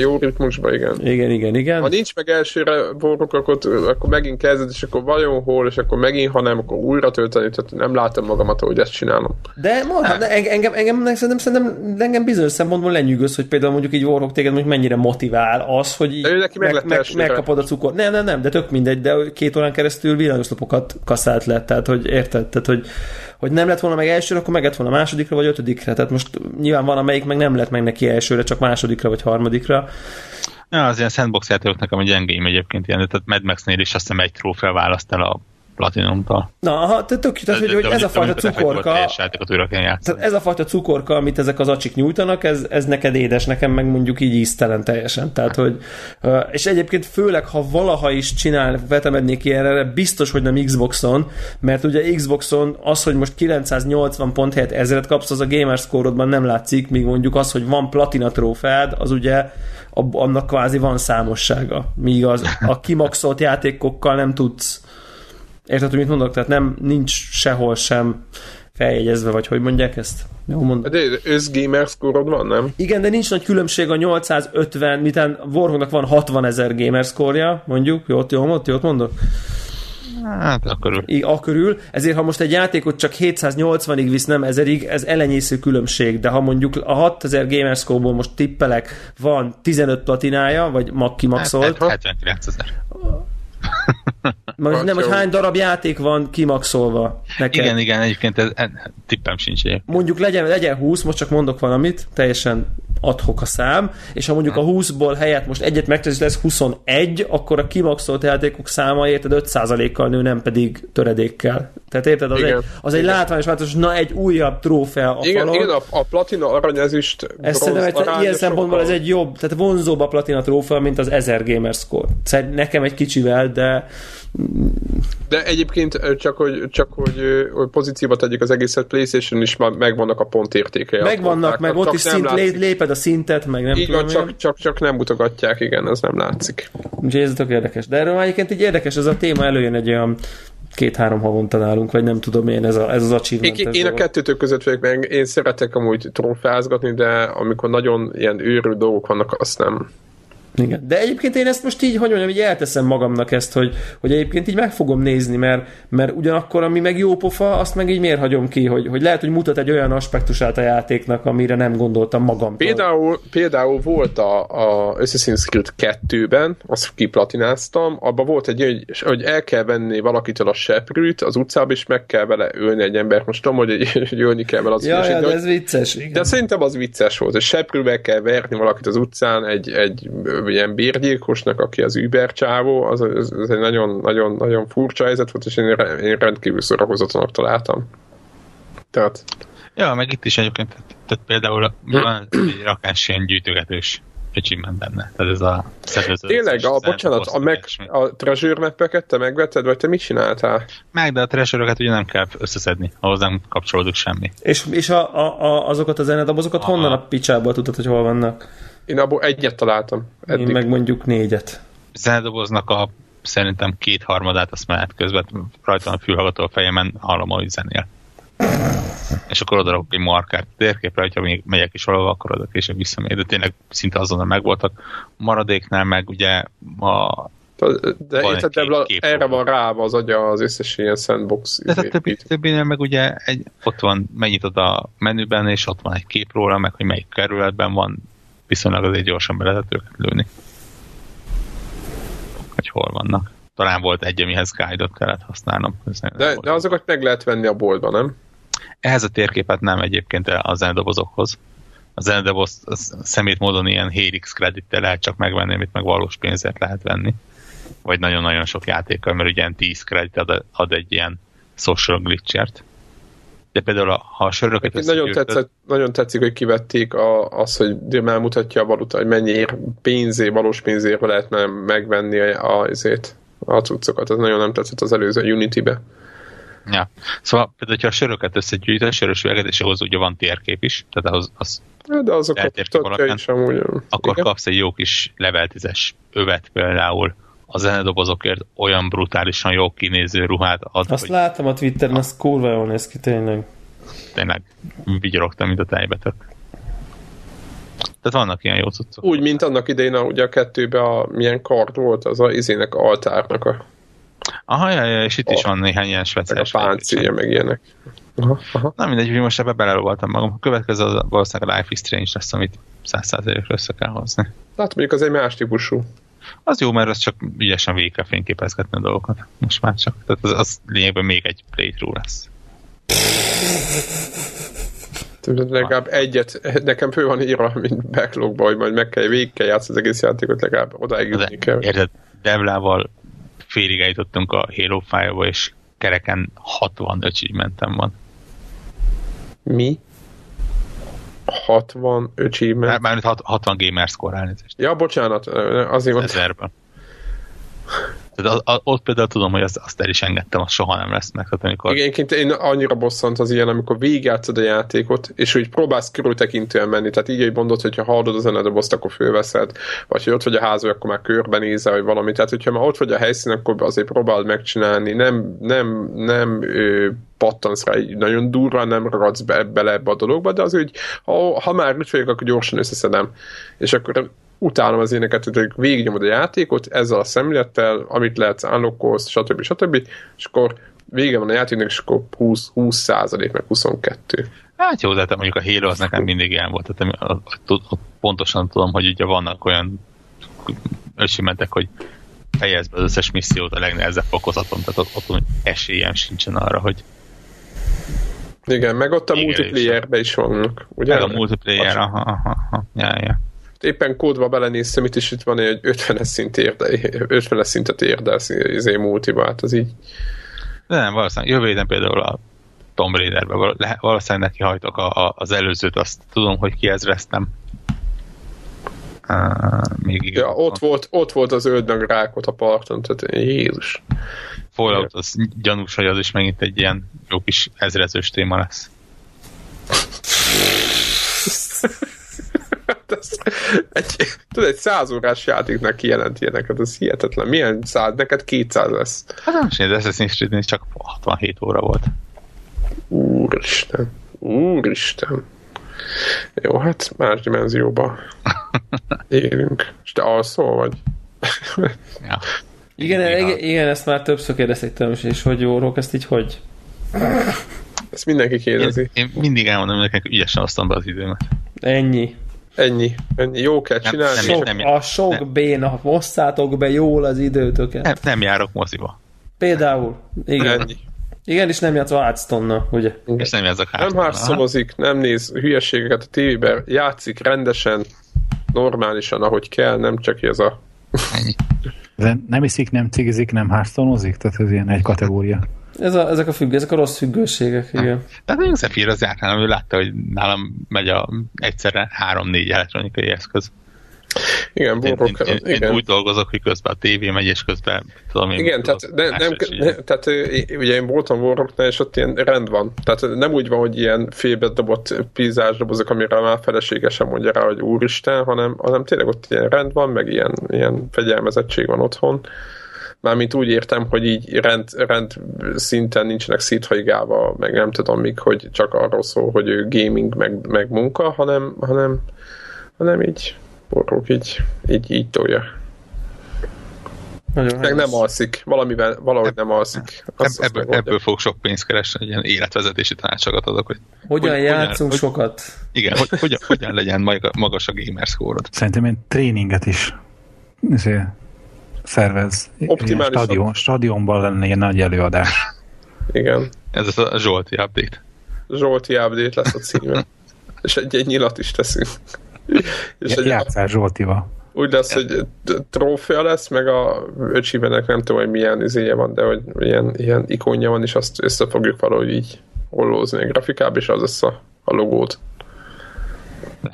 Jó ritmusban, igen. Igen, igen, igen. Ha nincs meg elsőre borok, akkor, akkor megint kezded, és akkor vajon hol, és akkor megint, ha nem, akkor újra tölteni, tehát nem látom magamat, hogy ezt csinálom. De mondhat, engem, engem, engem, szerintem, szerintem engem bizonyos szempontból lenyűgöz, hogy például mondjuk így Warhawk téged mondjuk mennyire motivál az, hogy így neki meg, meg, meg, megkapod a cukor. Nem, nem, nem, de tök mindegy, de két órán keresztül villanyoszlopokat kaszált le, tehát hogy érted, tehát hogy, hogy nem lett volna meg elsőre, akkor meg lett volna másodikra vagy ötödikre. Tehát most nyilván van, amelyik meg nem lett meg neki elsőre, csak másodikra vagy harmadikra. Ja, az ilyen sandbox játékok nekem a gyengéim egyébként ilyen, tehát Mad Max-nél is azt hiszem egy trófea választ el a Platinumtól. Na, aha, te tök, tehát, hogy, hogy ez a fajta cukorka, tehát ez a fajta cukorka, amit ezek az acsik nyújtanak, ez, ez neked édes, nekem meg mondjuk így íztelen teljesen. Tehát, hogy, és egyébként főleg, ha valaha is csinál, vetemednék ilyenre, biztos, hogy nem Xboxon, mert ugye Xboxon az, hogy most 980 pont helyett ezeret kapsz, az a gamer score nem látszik, míg mondjuk az, hogy van platina trófeád, az ugye annak kvázi van számossága. Míg az a kimaxolt játékokkal nem tudsz Érted, hogy mit mondok? Tehát nem, nincs sehol sem feljegyezve, vagy hogy mondják ezt? Jó mondom. De össz gamer score van, nem? Igen, de nincs nagy különbség a 850, mitán Warhawknak van 60 ezer gamer score mondjuk. Jót, jó, jót, jót mondok? Hát, a körül. I, a körül. Ezért, ha most egy játékot csak 780-ig visz, nem ezerig, ez elenyésző különbség, de ha mondjuk a 6000 Gamerscore-ból most tippelek, van 15 platinája, vagy mag kimaxolt. Hát, 79 ezer. Most nem, hogy hány darab játék van kimaxolva neked. Igen, igen, egyébként ez, ez tippem sincs egyébként. Mondjuk legyen, legyen 20, most csak mondok valamit, teljesen adhok a szám, és ha mondjuk a 20-ból helyett most egyet megtesz, lesz 21, akkor a kimaxolt játékok száma érted 5%-kal nő, nem pedig töredékkel. Tehát érted, az, igen. egy, az egy látványos változás, na egy újabb trófea a igen, falon. Igen, a, a platina aranyezüst ez szerintem egy, ilyen szempontból ez egy jobb, tehát vonzóbb a platina trófea, mint az 1000 gamer score. Szerintem nekem egy kicsivel, de de egyébként csak hogy, csak hogy, hogy pozícióba tegyük az egészet, PlayStation is már megvannak a pontértékei. Megvannak, meg ott is szint, léped a szintet, meg nem Így tudom van, csak, csak, csak, nem mutogatják, igen, ez nem látszik. Úgyhogy ez tök érdekes. De erről egyébként így érdekes, ez a téma előjön egy olyan két-három havonta nálunk, vagy nem tudom én, ez, a, ez az achievement. Én, én a kettőtök között vagyok, mert én szeretek amúgy trófeázgatni, de amikor nagyon ilyen őrű dolgok vannak, azt nem, igen. De egyébként én ezt most így, hogy mondjam, így elteszem magamnak ezt, hogy, hogy egyébként így meg fogom nézni, mert, mert ugyanakkor, ami meg jó pofa, azt meg így miért hagyom ki, hogy, hogy lehet, hogy mutat egy olyan aspektusát a játéknak, amire nem gondoltam magam. Például, például volt a, a Assassin's Creed 2-ben, azt kiplatináztam, abban volt egy, hogy, hogy el kell venni valakitől a seprűt az utcába, és meg kell vele ölni egy ember. Most tudom, hogy, hogy ölni kell vele az ja, ja, de, ez vicces. Igen. De szerintem az vicces volt, hogy seprűbe kell verni valakit az utcán egy, egy ilyen bérgyilkosnak, aki az Uber csávó, az, az, az egy nagyon, nagyon, nagyon furcsa helyzet volt, és én, én rendkívül szórakozatlanak találtam. Tehát... Ja, meg itt is egyébként, tehát például van egy rakás ilyen gyűjtögetős achievement benne. Tehát ez a Tényleg, a, bocsánat, a, meg, a treasure map te megvetted, vagy te mit csináltál? Meg, de a treasure ugye nem kell összeszedni, ahhoz nem kapcsolódik semmi. És, és a, a, a, azokat a zenedabozokat a, honnan a picsából tudod, hogy hol vannak? Én abból egyet találtam. Eddig. Én meg mondjuk négyet. Zenedoboznak a szerintem kétharmadát azt mehet közben, rajta a fülhallgató a fejemen, hallom, hogy zenél. és akkor odarakok egy markát térképre, hogyha még megyek is valahol, akkor oda később visszamegy, de tényleg szinte azonnal megvoltak. Maradéknál meg ugye a de érted, erre van rá az agya az összes ilyen sandbox. De a többi, többinél meg ugye egy, ott van, megnyitod a menüben, és ott van egy kép róla, meg hogy melyik kerületben van, viszonylag azért gyorsan be lehet őket lőni. Hogy hol vannak. Talán volt egy, amihez guide-ot kellett használnom. De, de azokat meg lehet venni a boltban, nem? Ehhez a térképet nem egyébként a zenedobozokhoz. A zenedoboz szemét módon ilyen Helix kredittel lehet csak megvenni, amit meg valós pénzért lehet venni. Vagy nagyon-nagyon sok játékkal, mert ugye 10 kredit ad, ad egy ilyen social glitchert de például ha a söröket nagyon, tetszett, nagyon tetszik, hogy kivették a, az, hogy elmutatja a valuta, hogy mennyi pénzé, valós pénzért lehetne megvenni a, azért, a cuccokat. Ez nagyon nem tetszett az előző Unity-be. Ja. Szóval például, ha a söröket összegyűjtesz, sörös üveget, és ahhoz ugye van térkép is, tehát ahhoz az de azokat is amúgy. Akkor igen? kapsz egy jó kis level 10-es övet például, a zenedobozokért olyan brutálisan jó kinéző ruhát ad, Azt hogy láttam a Twitteren, az kurva jól néz ki, tényleg. tényleg vigyorogtam, mint a tejbetök. Tehát vannak ilyen jó cuccok. Úgy, mint annak idején, a, ugye a kettőben a milyen kard volt, az a izének, a altárnak a, Aha, ja, ja, és itt is A- van néhány ilyen meg a speciális páncélja, meg ilyenek. Aha, aha. Na mindegy, hogy most ebbe belelovaltam magam. A következő az valószínűleg a Life is Strange lesz, amit 100%-ra össze kell hozni. Hát mondjuk az egy más típusú. Az jó, mert az csak ügyesen végig kell fényképezgetni a dolgokat. Most már csak. Tehát az, az lényegben még egy playthrough lesz. Tehát Legalább egyet, nekem fő van írva, mint backlogba, hogy majd meg kell, végig kell játszani az egész játékot, legalább odáig jutni kell. érted, Devlával félig eljutottunk a Halo 5 és kereken 60 achievementem van. Mi? 60 achievement. Már, hat- 60 gamer score elnézést. Ja, bocsánat, azért mondtam. Ezerben. Tehát a, a, ott például tudom, hogy azt, azt el is engedtem, az soha nem lesz meg. Tehát amikor Igen, én annyira bosszant az ilyen, amikor végigjátszod a játékot, és úgy próbálsz körültekintően menni. Tehát így, hogy mondod, hogyha hallod a zenedobozt, akkor fölveszed, vagy hogy ott vagy a házban, akkor már körbenézel, vagy valami. Tehát, hogyha már ott vagy a helyszín, akkor azért próbáld megcsinálni. Nem, nem, nem ö, pattansz rá nagyon durván, nem ragadsz be, bele ebbe a dologba, de az úgy, ha, ha már úgy vagyok, akkor gyorsan összeszedem. És akkor utálom az éneket, hogy végignyomod a játékot ezzel a szemlélettel, amit lehetsz, unlockolsz, stb. stb. És akkor vége van a játéknak, és akkor 20, 20 százalék, meg 22. Hát jó, de hát mondjuk a Halo az nekem mindig ilyen volt. Tehát ott- ott- ott pontosan tudom, hogy ugye vannak olyan ösimentek, hogy fejezd be az összes missziót a legnehezebb fokozaton, tehát ott, ott esélyem sincsen arra, hogy Igen, meg ott a Igen, multiplayerbe is vannak, ugye? meg a multiplayer, aha, aha, aha, ja, ja. Éppen kódba belenéztem, itt is itt van egy 50-es szint érde, 50-es szintet érdelsz izé multiba, hát az így. De nem, valószínűleg jövő héten például a Tomb Raiderbe, val- le- valószínűleg neki hajtok a, a, az előzőt, azt tudom, hogy kiezreztem. Uh, még igen. Ja, ott volt, ott volt az öld meg rákot a parton, tehát Jézus. Fallout, az gyanús, hogy az is megint egy ilyen jó kis ezrezős téma lesz. Hát ez egy, tudod, egy száz órás játéknak kijelent ilyeneket, ez hihetetlen. Milyen száz? Neked 200 lesz. Hát nem is, az Assassin's Creed csak 67 óra volt. Úristen. Úristen. Jó, hát más dimenzióba élünk. És te alszol vagy? Ja. Igen, Néha- igen, igen, ezt már többször kérdezték tőlem is, és hogy jó, ezt így hogy? Ezt mindenki Én, kérdezi. én mindig elmondom nekik, ügyesen osztom be az időmet. Ennyi. Ennyi. Ennyi. Jó kell Nem- csinálni. nem- Sok, nem- a sok nem. béna, hosszátok be jól az időtöket. Nem, nem járok moziba. Például. Igen. Ennyi. Igen, és nem játsz a Hearthstone-nal, ugye? És nem járok Nem Hearthstone-nal. hárszolozik, nem néz hülyeségeket a tévében, játszik rendesen, normálisan, ahogy kell, nem csak ez a... Ennyi. De nem iszik, nem cigizik, nem háztonozik? Tehát ez ilyen egy kategória. Ez a, ezek a függő, ezek a rossz függőségek, igen. Tehát még Zephyr az járt, hanem ő látta, hogy nálam megy a egyszerre három-négy elektronikai eszköz. Igen, Én, borrok, én, én, én igen. úgy dolgozok, hogy közben a tévé megy, és közben tudom én... Igen, tehát, ne, nem, ne, tehát ugye én voltam Warrocknál, és ott ilyen rend van. Tehát nem úgy van, hogy ilyen félbedobott pizzás dobozok, amire már feleségesen mondja rá, hogy úristen, hanem, hanem tényleg ott ilyen rend van, meg ilyen, ilyen fegyelmezettség van otthon. Mármint úgy értem, hogy így rend, rend szinten nincsenek széthaigálva, meg nem tudom mik, hogy csak arról szól, hogy ő gaming, meg, meg munka, hanem, hanem, hanem így Warrock így, így, így tolja. Nagyon Meg nem alszik, valamivel, valahogy nem alszik. Azt, azt ebből, megoldja. ebből fog sok pénzt keresni, hogy ilyen életvezetési tanácsokat adok, hogy Hogyan hogy- játszunk hogy- sokat? igen, hogy, hogyan, hogyan legyen maga- magas a gamer score Szerintem én tréninget is izé, szervez. Ilyen Optimálisan. Stadion, stadionban lenne ilyen nagy előadás. Igen. Ez az a Zsolti update. Zsolti update lesz a címe. És egy, egy nyilat is teszünk. És egy, Játszál Zsoltival. úgy lesz, hogy trófea lesz, meg a öcsimenek nem tudom, hogy milyen izéje van, de hogy ilyen, ilyen ikonja van, és azt össze fogjuk valahogy így ollózni a grafikába, és az lesz a, a logót.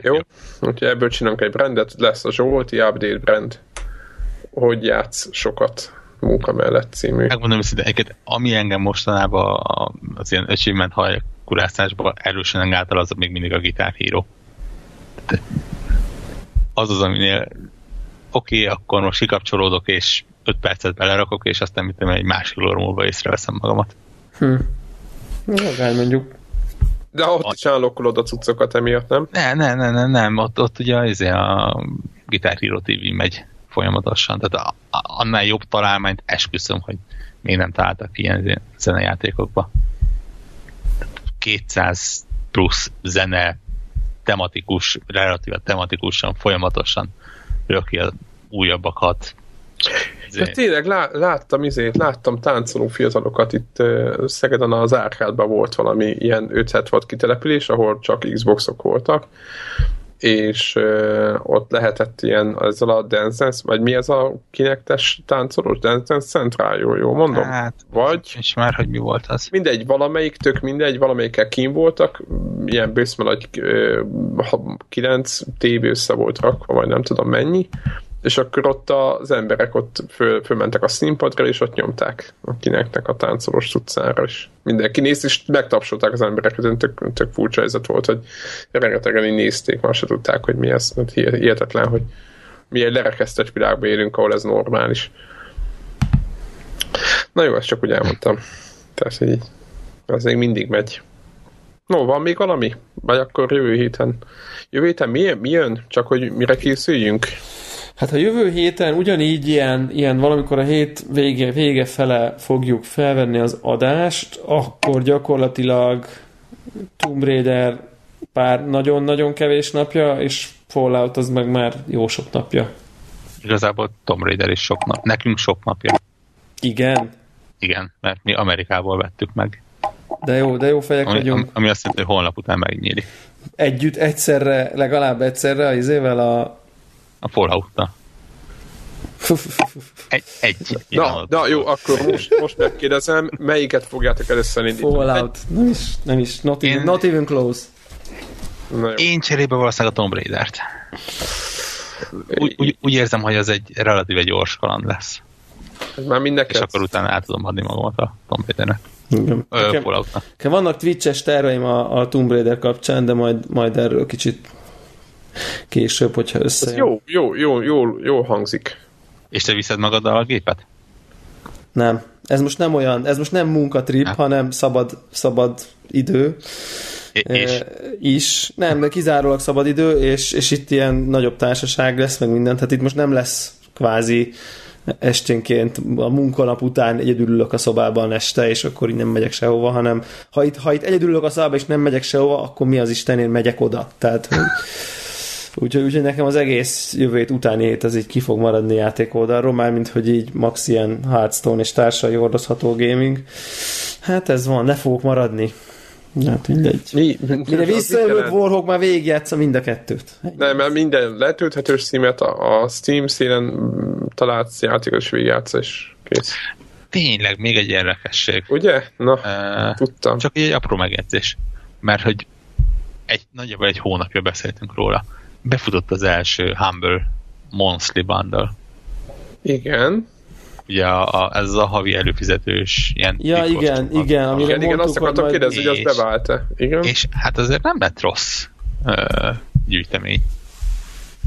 Jó? Úgyhogy ebből csinálunk egy brandet, lesz a Zsolti update brand. Hogy játsz sokat munka mellett című. Megmondom őszintén, egyébként, ami engem mostanában az ilyen achievement hajkurászásban erősen engáltal, az még mindig a Guitar Hero. Tehát Az az, aminél oké, okay, akkor most kikapcsolódok, és 5 percet belerakok, és aztán mit tudom, egy másik óra múlva észreveszem magamat. Hm. Magány mondjuk. De ott is állokkolod a cuccokat emiatt, nem? Ne, ne, ne, ne, nem, ott, ott ugye izé a Guitar Hero TV megy folyamatosan, tehát a, a, annál jobb találmányt esküszöm, hogy még nem találtak ilyen zenejátékokba. 200 plusz zene tematikus, relatíve tematikusan, folyamatosan röki a újabbakat. De tényleg lá, láttam izét, láttam táncoló fiatalokat itt uh, Szegeden az árkádban volt valami ilyen 576 kitelepülés, ahol csak Xboxok voltak, és uh, ott lehetett ilyen ezzel a Dance Dance, vagy mi ez a kinektes táncolós Dance Dance Central, jó, jó mondom? Hát, vagy... És már, hogy mi volt az? Mindegy, valamelyik, tök mindegy, valamelyikkel kín voltak, ilyen bőszme nagy uh, 9 tévé össze volt rakva, vagy nem tudom mennyi, és akkor ott az emberek ott föl, fölmentek a színpadra, és ott nyomták a kineknek a táncolós tudszára, és mindenki nézt, és megtapsolták az embereket, tök, tök furcsa helyzet volt, hogy rengetegen így nézték, már se tudták, hogy mi ez, hát hihetetlen, hogy mi egy lerekesztett világban élünk, ahol ez normális. Na jó, ezt csak úgy elmondtam. Tehát így, az még mindig megy. No, van még valami? Vagy akkor jövő héten? Jövő héten mi, mi jön? Csak hogy mire készüljünk? Hát ha jövő héten ugyanígy ilyen, ilyen valamikor a hét vége, vége fele fogjuk felvenni az adást, akkor gyakorlatilag Tomb Raider pár nagyon-nagyon kevés napja, és Fallout az meg már jó sok napja. Igazából Tomb Raider is sok nap. Nekünk sok napja. Igen? Igen, mert mi Amerikából vettük meg. De jó, de jó fejek ami, vagyunk. Ami azt jelenti, hogy holnap után megnyílik. Együtt, egyszerre, legalább egyszerre az izével a a Fallout-tal. Egy, egy. Na, na jó, akkor most, most megkérdezem, melyiket fogjátok először indítani? Fallout. Nem is, nem is. Not even, Én... not even close. Én cserébe valószínűleg a Tomb Raider-t. Úgy, úgy, úgy érzem, hogy az egy relatíve gyors kaland lesz. Ez már mindenki. És akkor utána át tudom adni magamat a Tomb Raider-nek. Falloutnak. Vannak Twitch-es terveim a, a Tomb Raider kapcsán, de majd, majd erről kicsit később, hogyha össze. Jó, jó, jó, jó, jó hangzik. És te viszed magaddal a gépet? Nem. Ez most nem olyan, ez most nem munkatrip, nem. hanem szabad, szabad idő. És? E, is. Nem, de kizárólag szabad idő, és, és itt ilyen nagyobb társaság lesz, meg minden. Tehát itt most nem lesz kvázi esténként a munkanap után egyedül ülök a szobában este, és akkor így nem megyek sehova, hanem ha itt, ha itt egyedül ülök a szobában, és nem megyek sehova, akkor mi az Istenért megyek oda. Tehát Úgyhogy, úgyhogy nekem az egész jövőt utáni hét az így ki fog maradni játék oldalról, már mint hogy így max ilyen Hearthstone és társai hordozható gaming. Hát ez van, ne fogok maradni. Hát mindegy. Mi? Mire visszajövök, Warhawk már végigjátsza mind a kettőt. Nem, mert minden letölthetős címet a, a Steam színen talált játékos végigjátsza, és kész. Tényleg, még egy érdekesség. Ugye? Na, uh, tudtam. Csak egy apró megjegyzés. Mert hogy egy, nagyjából egy hónapja beszéltünk róla befutott az első Humble Monthly Bundle. Igen. Ugye a, a, ez a havi előfizetős ilyen Ja, igen, igen. igen, igen, igen, azt akartam majd... kérdezni, hogy az bevált-e. Igen. És hát azért nem lett rossz uh, gyűjtemény.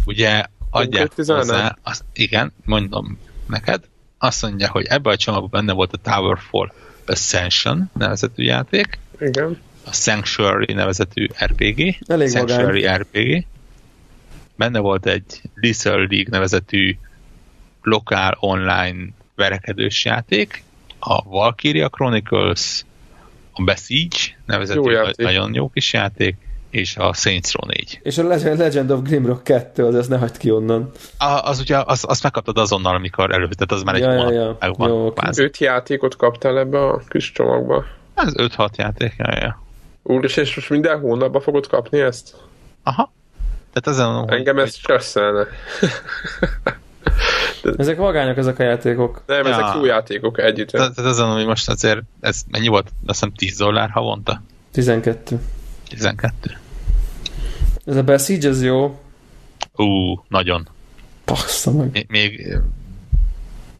Ugye adják hozzá, az, igen, mondom neked, azt mondja, hogy ebben a csomagban benne volt a Towerfall Ascension nevezetű játék, igen. a Sanctuary nevezetű RPG, Elég Sanctuary magány. RPG, benne volt egy Lethal League nevezetű lokál online verekedős játék, a Valkyria Chronicles, a Besiege nevezetű jó játék. nagyon jó kis játék, és a Saints Row 4. És a Legend of Grimrock 2, az ezt ne hagyd ki onnan. A, az ugye, az, azt megkaptad azonnal, amikor előtt, az már egy ja, ja, ja. megvan. Jó, okay. Öt játékot kaptál ebbe a kis csomagba? Ez 5-6 játék, ja, ja. Úr, és most minden hónapban fogod kapni ezt? Aha. Tehát ezen, Engem ez stresszelne. ezek vagányok, ezek a játékok. Nem, ja. ezek jó játékok együtt. Tehát ezen, hogy most azért, ez mennyi volt? Azt hiszem 10 dollár havonta? 12. 12. Ez a Besiege, ez jó. Ú, nagyon. Passza meg. Még, még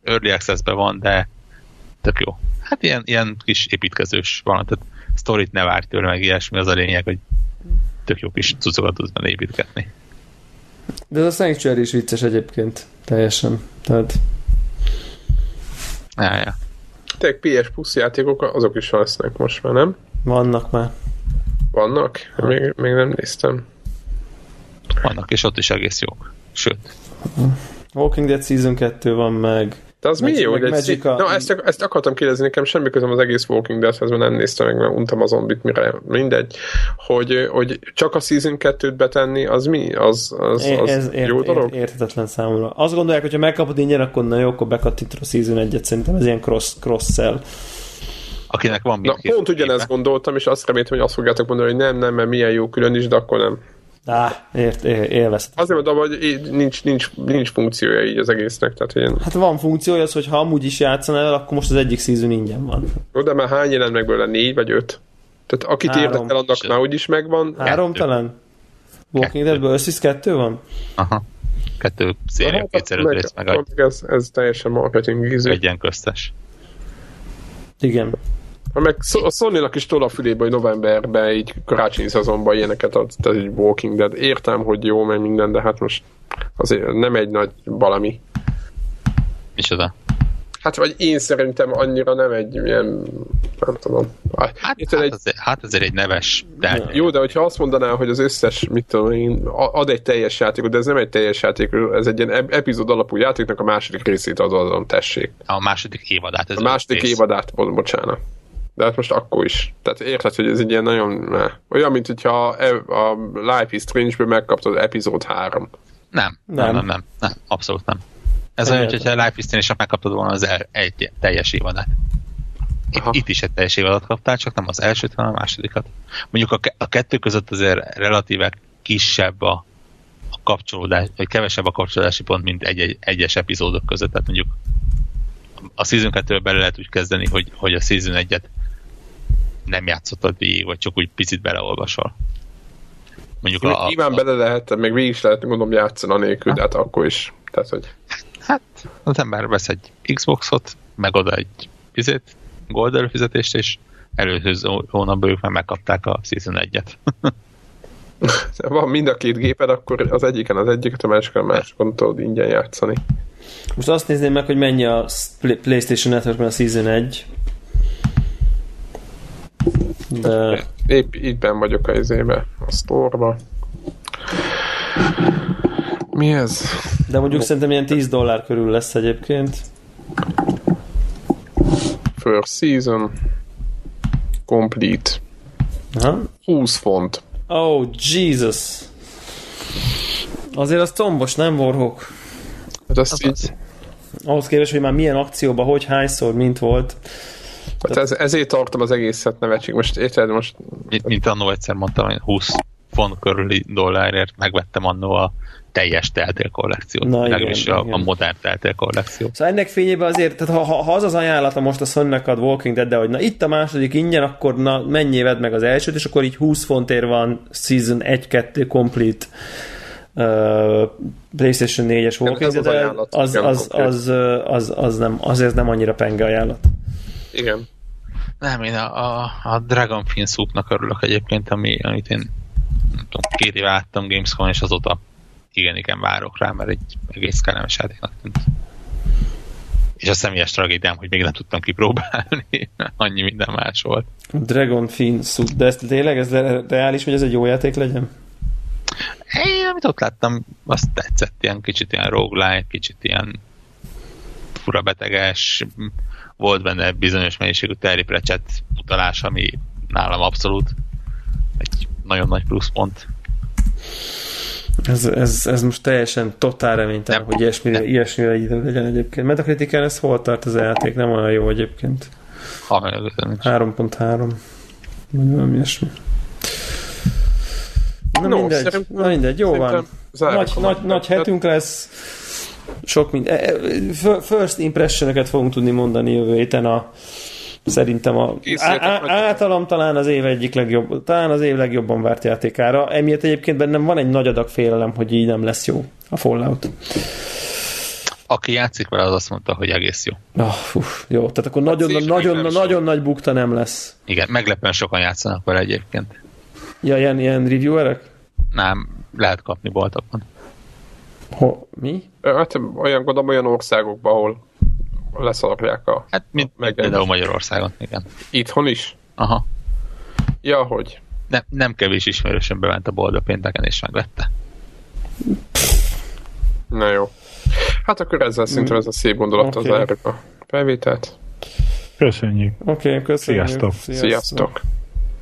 Early access van, de tök jó. Hát ilyen, ilyen kis építkezős van, tehát sztorit ne várj tőle, meg ilyesmi, az a lényeg, hogy tök jó kis cuccokat tudsz benne építgetni. De ez a Sanctuary is vicces egyébként, teljesen. Tehát Ja, ja. Tényleg PS Plus játékok, azok is lesznek most már, nem? Vannak már. Vannak? Még, még nem néztem. Vannak, és ott is egész jók. Sőt, Walking Dead Season 2 van meg. De az mi Magic- jó, hogy egy a- Na, ezt, ezt akartam kérdezni, nekem semmi közöm az egész Walking Deadhez, mert nem néztem meg, mert untam a zombit, mire mindegy. Hogy, hogy csak a Season 2-t betenni, az mi? Az, az, az ez ért, jó dolog? ért, érthetetlen számomra. Azt gondolják, hogy ha megkapod ingyen, akkor na jó, akkor bekattintod a Season 1-et. Szerintem ez ilyen cross, cross-sell. akinek van Na, pont ugyanezt gondoltam, és azt reméltem, hogy azt fogjátok mondani, hogy nem, nem, mert milyen jó külön is, de akkor nem. Á, ért, élvezhet. Azért mondom, hogy nincs, nincs, nincs funkciója így az egésznek, tehát ilyen, Hát van funkciója az, hogy ha amúgy is játszanál el, akkor most az egyik season ingyen van. jó, de már hány jelent meg belőle? Négy vagy öt? Tehát akit Három. érdekel, annak már úgyis megvan. Három Kettő. talán? Walking Deadből összes kettő van? Aha. Kettő széria, Hát, kétszer öt meg- rész, meg egy, meg ez, ez teljesen marketing ízű. egy ilyen köztes. Igen. Ha meg a sony is tol a fülébe, hogy novemberben így karácsonyi szezonban ilyeneket ad, tehát egy Walking Dead. Értem, hogy jó, meg minden, de hát most azért nem egy nagy valami. Micsoda? Hát vagy én szerintem annyira nem egy ilyen, nem tudom. Hát, hát, egy, azért, hát azért egy neves, de jó, de hogyha azt mondaná, hogy az összes, mit tudom én, ad egy teljes játékot, de ez nem egy teljes játék, ez egy ilyen ep- epizód alapú játéknak a második részét adom, tessék. a második évadát. Ez A második évadát, bo- bocsánat. De hát most akkor is. Tehát érted, hogy ez egy ilyen nagyon... Ne. Olyan, mint hogyha e- a Life is Strange-ből megkaptad epizód 3. Nem, Nem. nem, nem, nem, nem, abszolút nem. Ez olyan, hogyha Life is Strange-nak megkaptad volna az el, egy teljes évadát. Aha. Itt, itt is egy teljes évadat kaptál, csak nem az elsőt, hanem a másodikat. Mondjuk a, a kettő között azért relatíve kisebb a, a kapcsolódás, vagy kevesebb a kapcsolódási pont, mint egy, egy egyes epizódok között. Tehát mondjuk a Season 2 bele lehet úgy kezdeni, hogy, hogy a Season 1-et nem játszottad végig, vagy csak úgy picit beleolvasol. Mondjuk a, a, Nyilván bele lehet, meg végig is lehet, gondolom játszani anélkül, de hát akkor is. Tehát, hogy Hát, az ember vesz egy Xboxot, meg oda egy fizet, gold előfizetést, és előző hónapban ők már megkapták a Season 1-et. van mind a két géped, akkor az egyiken az egyiket, a másikon a másikon tudod ingyen játszani. Most azt nézném meg, hogy mennyi a Pl- PlayStation Networkben a Season 1. De Épp így ben vagyok a izébe, a store Mi ez? De mondjuk szerintem ilyen 10 dollár körül lesz egyébként. First season. Complete. Aha. 20 font. Oh, Jesus! Azért az tombos, nem Warhawk? Hát ezt Az így, az. Ahhoz képest, hogy már milyen akcióban, hogy hányszor, mint volt. Hát ez, ezért tartom az egészet nevetség. Most érted, most Mint, mint annó egyszer mondtam, hogy 20 font körüli dollárért megvettem annó a teljes Telltale kollekciót. Na, igen, Legalábbis a, igen. a modern Telltale kollekciót. Szóval ennek fényében azért, tehát ha, ha, az az ajánlata most a sony ad Walking Dead, de hogy na itt a második ingyen, akkor na mennyi vedd meg az elsőt, és akkor így 20 fontért van Season 1-2 Complete uh, PlayStation 4-es Walking az Dead, az, az, konkrét. az, az, az, az, nem, azért nem annyira penge ajánlat. Igen. Nem, én a, a, a Dragon Fin Soupnak örülök egyébként, ami, amit én nem tudom, két éve láttam Gamescom, és azóta igen, igen várok rá, mert egy egész kellemes játéknak tűnt. És a személyes tragédiám, hogy még nem tudtam kipróbálni, annyi minden más volt. Dragon Fin Suit, de ez tényleg ez re- reális, hogy ez egy jó játék legyen? Én, amit ott láttam, azt tetszett, ilyen kicsit ilyen roguelike, kicsit ilyen fura beteges, volt benne bizonyos mennyiségű Terry Pratchett utalás, ami nálam abszolút egy nagyon nagy pluszpont. Ez, ez, ez most teljesen totál reménytelen, Nem. hogy ilyesmire, Nem. ilyesmire legyen egyébként. Metacritiken ez hol tart az játék? Nem olyan jó egyébként. Ha mögöttem nincs. 3.3. Vagy valami ilyesmi. Na No, mindegy, szerintem- na mindegy, jó van. Nagy, nagy, nagy hetünk lesz. Sok mind. e- e- First impression fogunk tudni mondani jövő héten a szerintem a á- általam talán az év egyik legjobb, talán az év legjobban várt játékára. Emiatt egyébként bennem van egy nagy adag félelem, hogy így nem lesz jó a Fallout. Aki játszik vele, az azt mondta, hogy egész jó. Oh, uf, jó, tehát akkor nagyon, szép, nagyon, még nem nagyon nagy bukta nem lesz. Igen, meglepően sokan játszanak vele egyébként. Ja, ilyen, ilyen reviewerek? Nem, lehet kapni boltokban. Ho, mi? Hát olyan gondolom olyan országokban, ahol leszarják a... Hát, mint Meg- például Magyarországon, igen. Itthon is? Aha. Ja, hogy? Nem, nem kevés ismerősöm bement a boltba pénteken és megvette. Na jó. Hát akkor ezzel szerintem ez a szép gondolat az Oké. okay. a felvételt. Köszönjük. Oké, okay, köszönjük. Sziasztok. Sziasztok!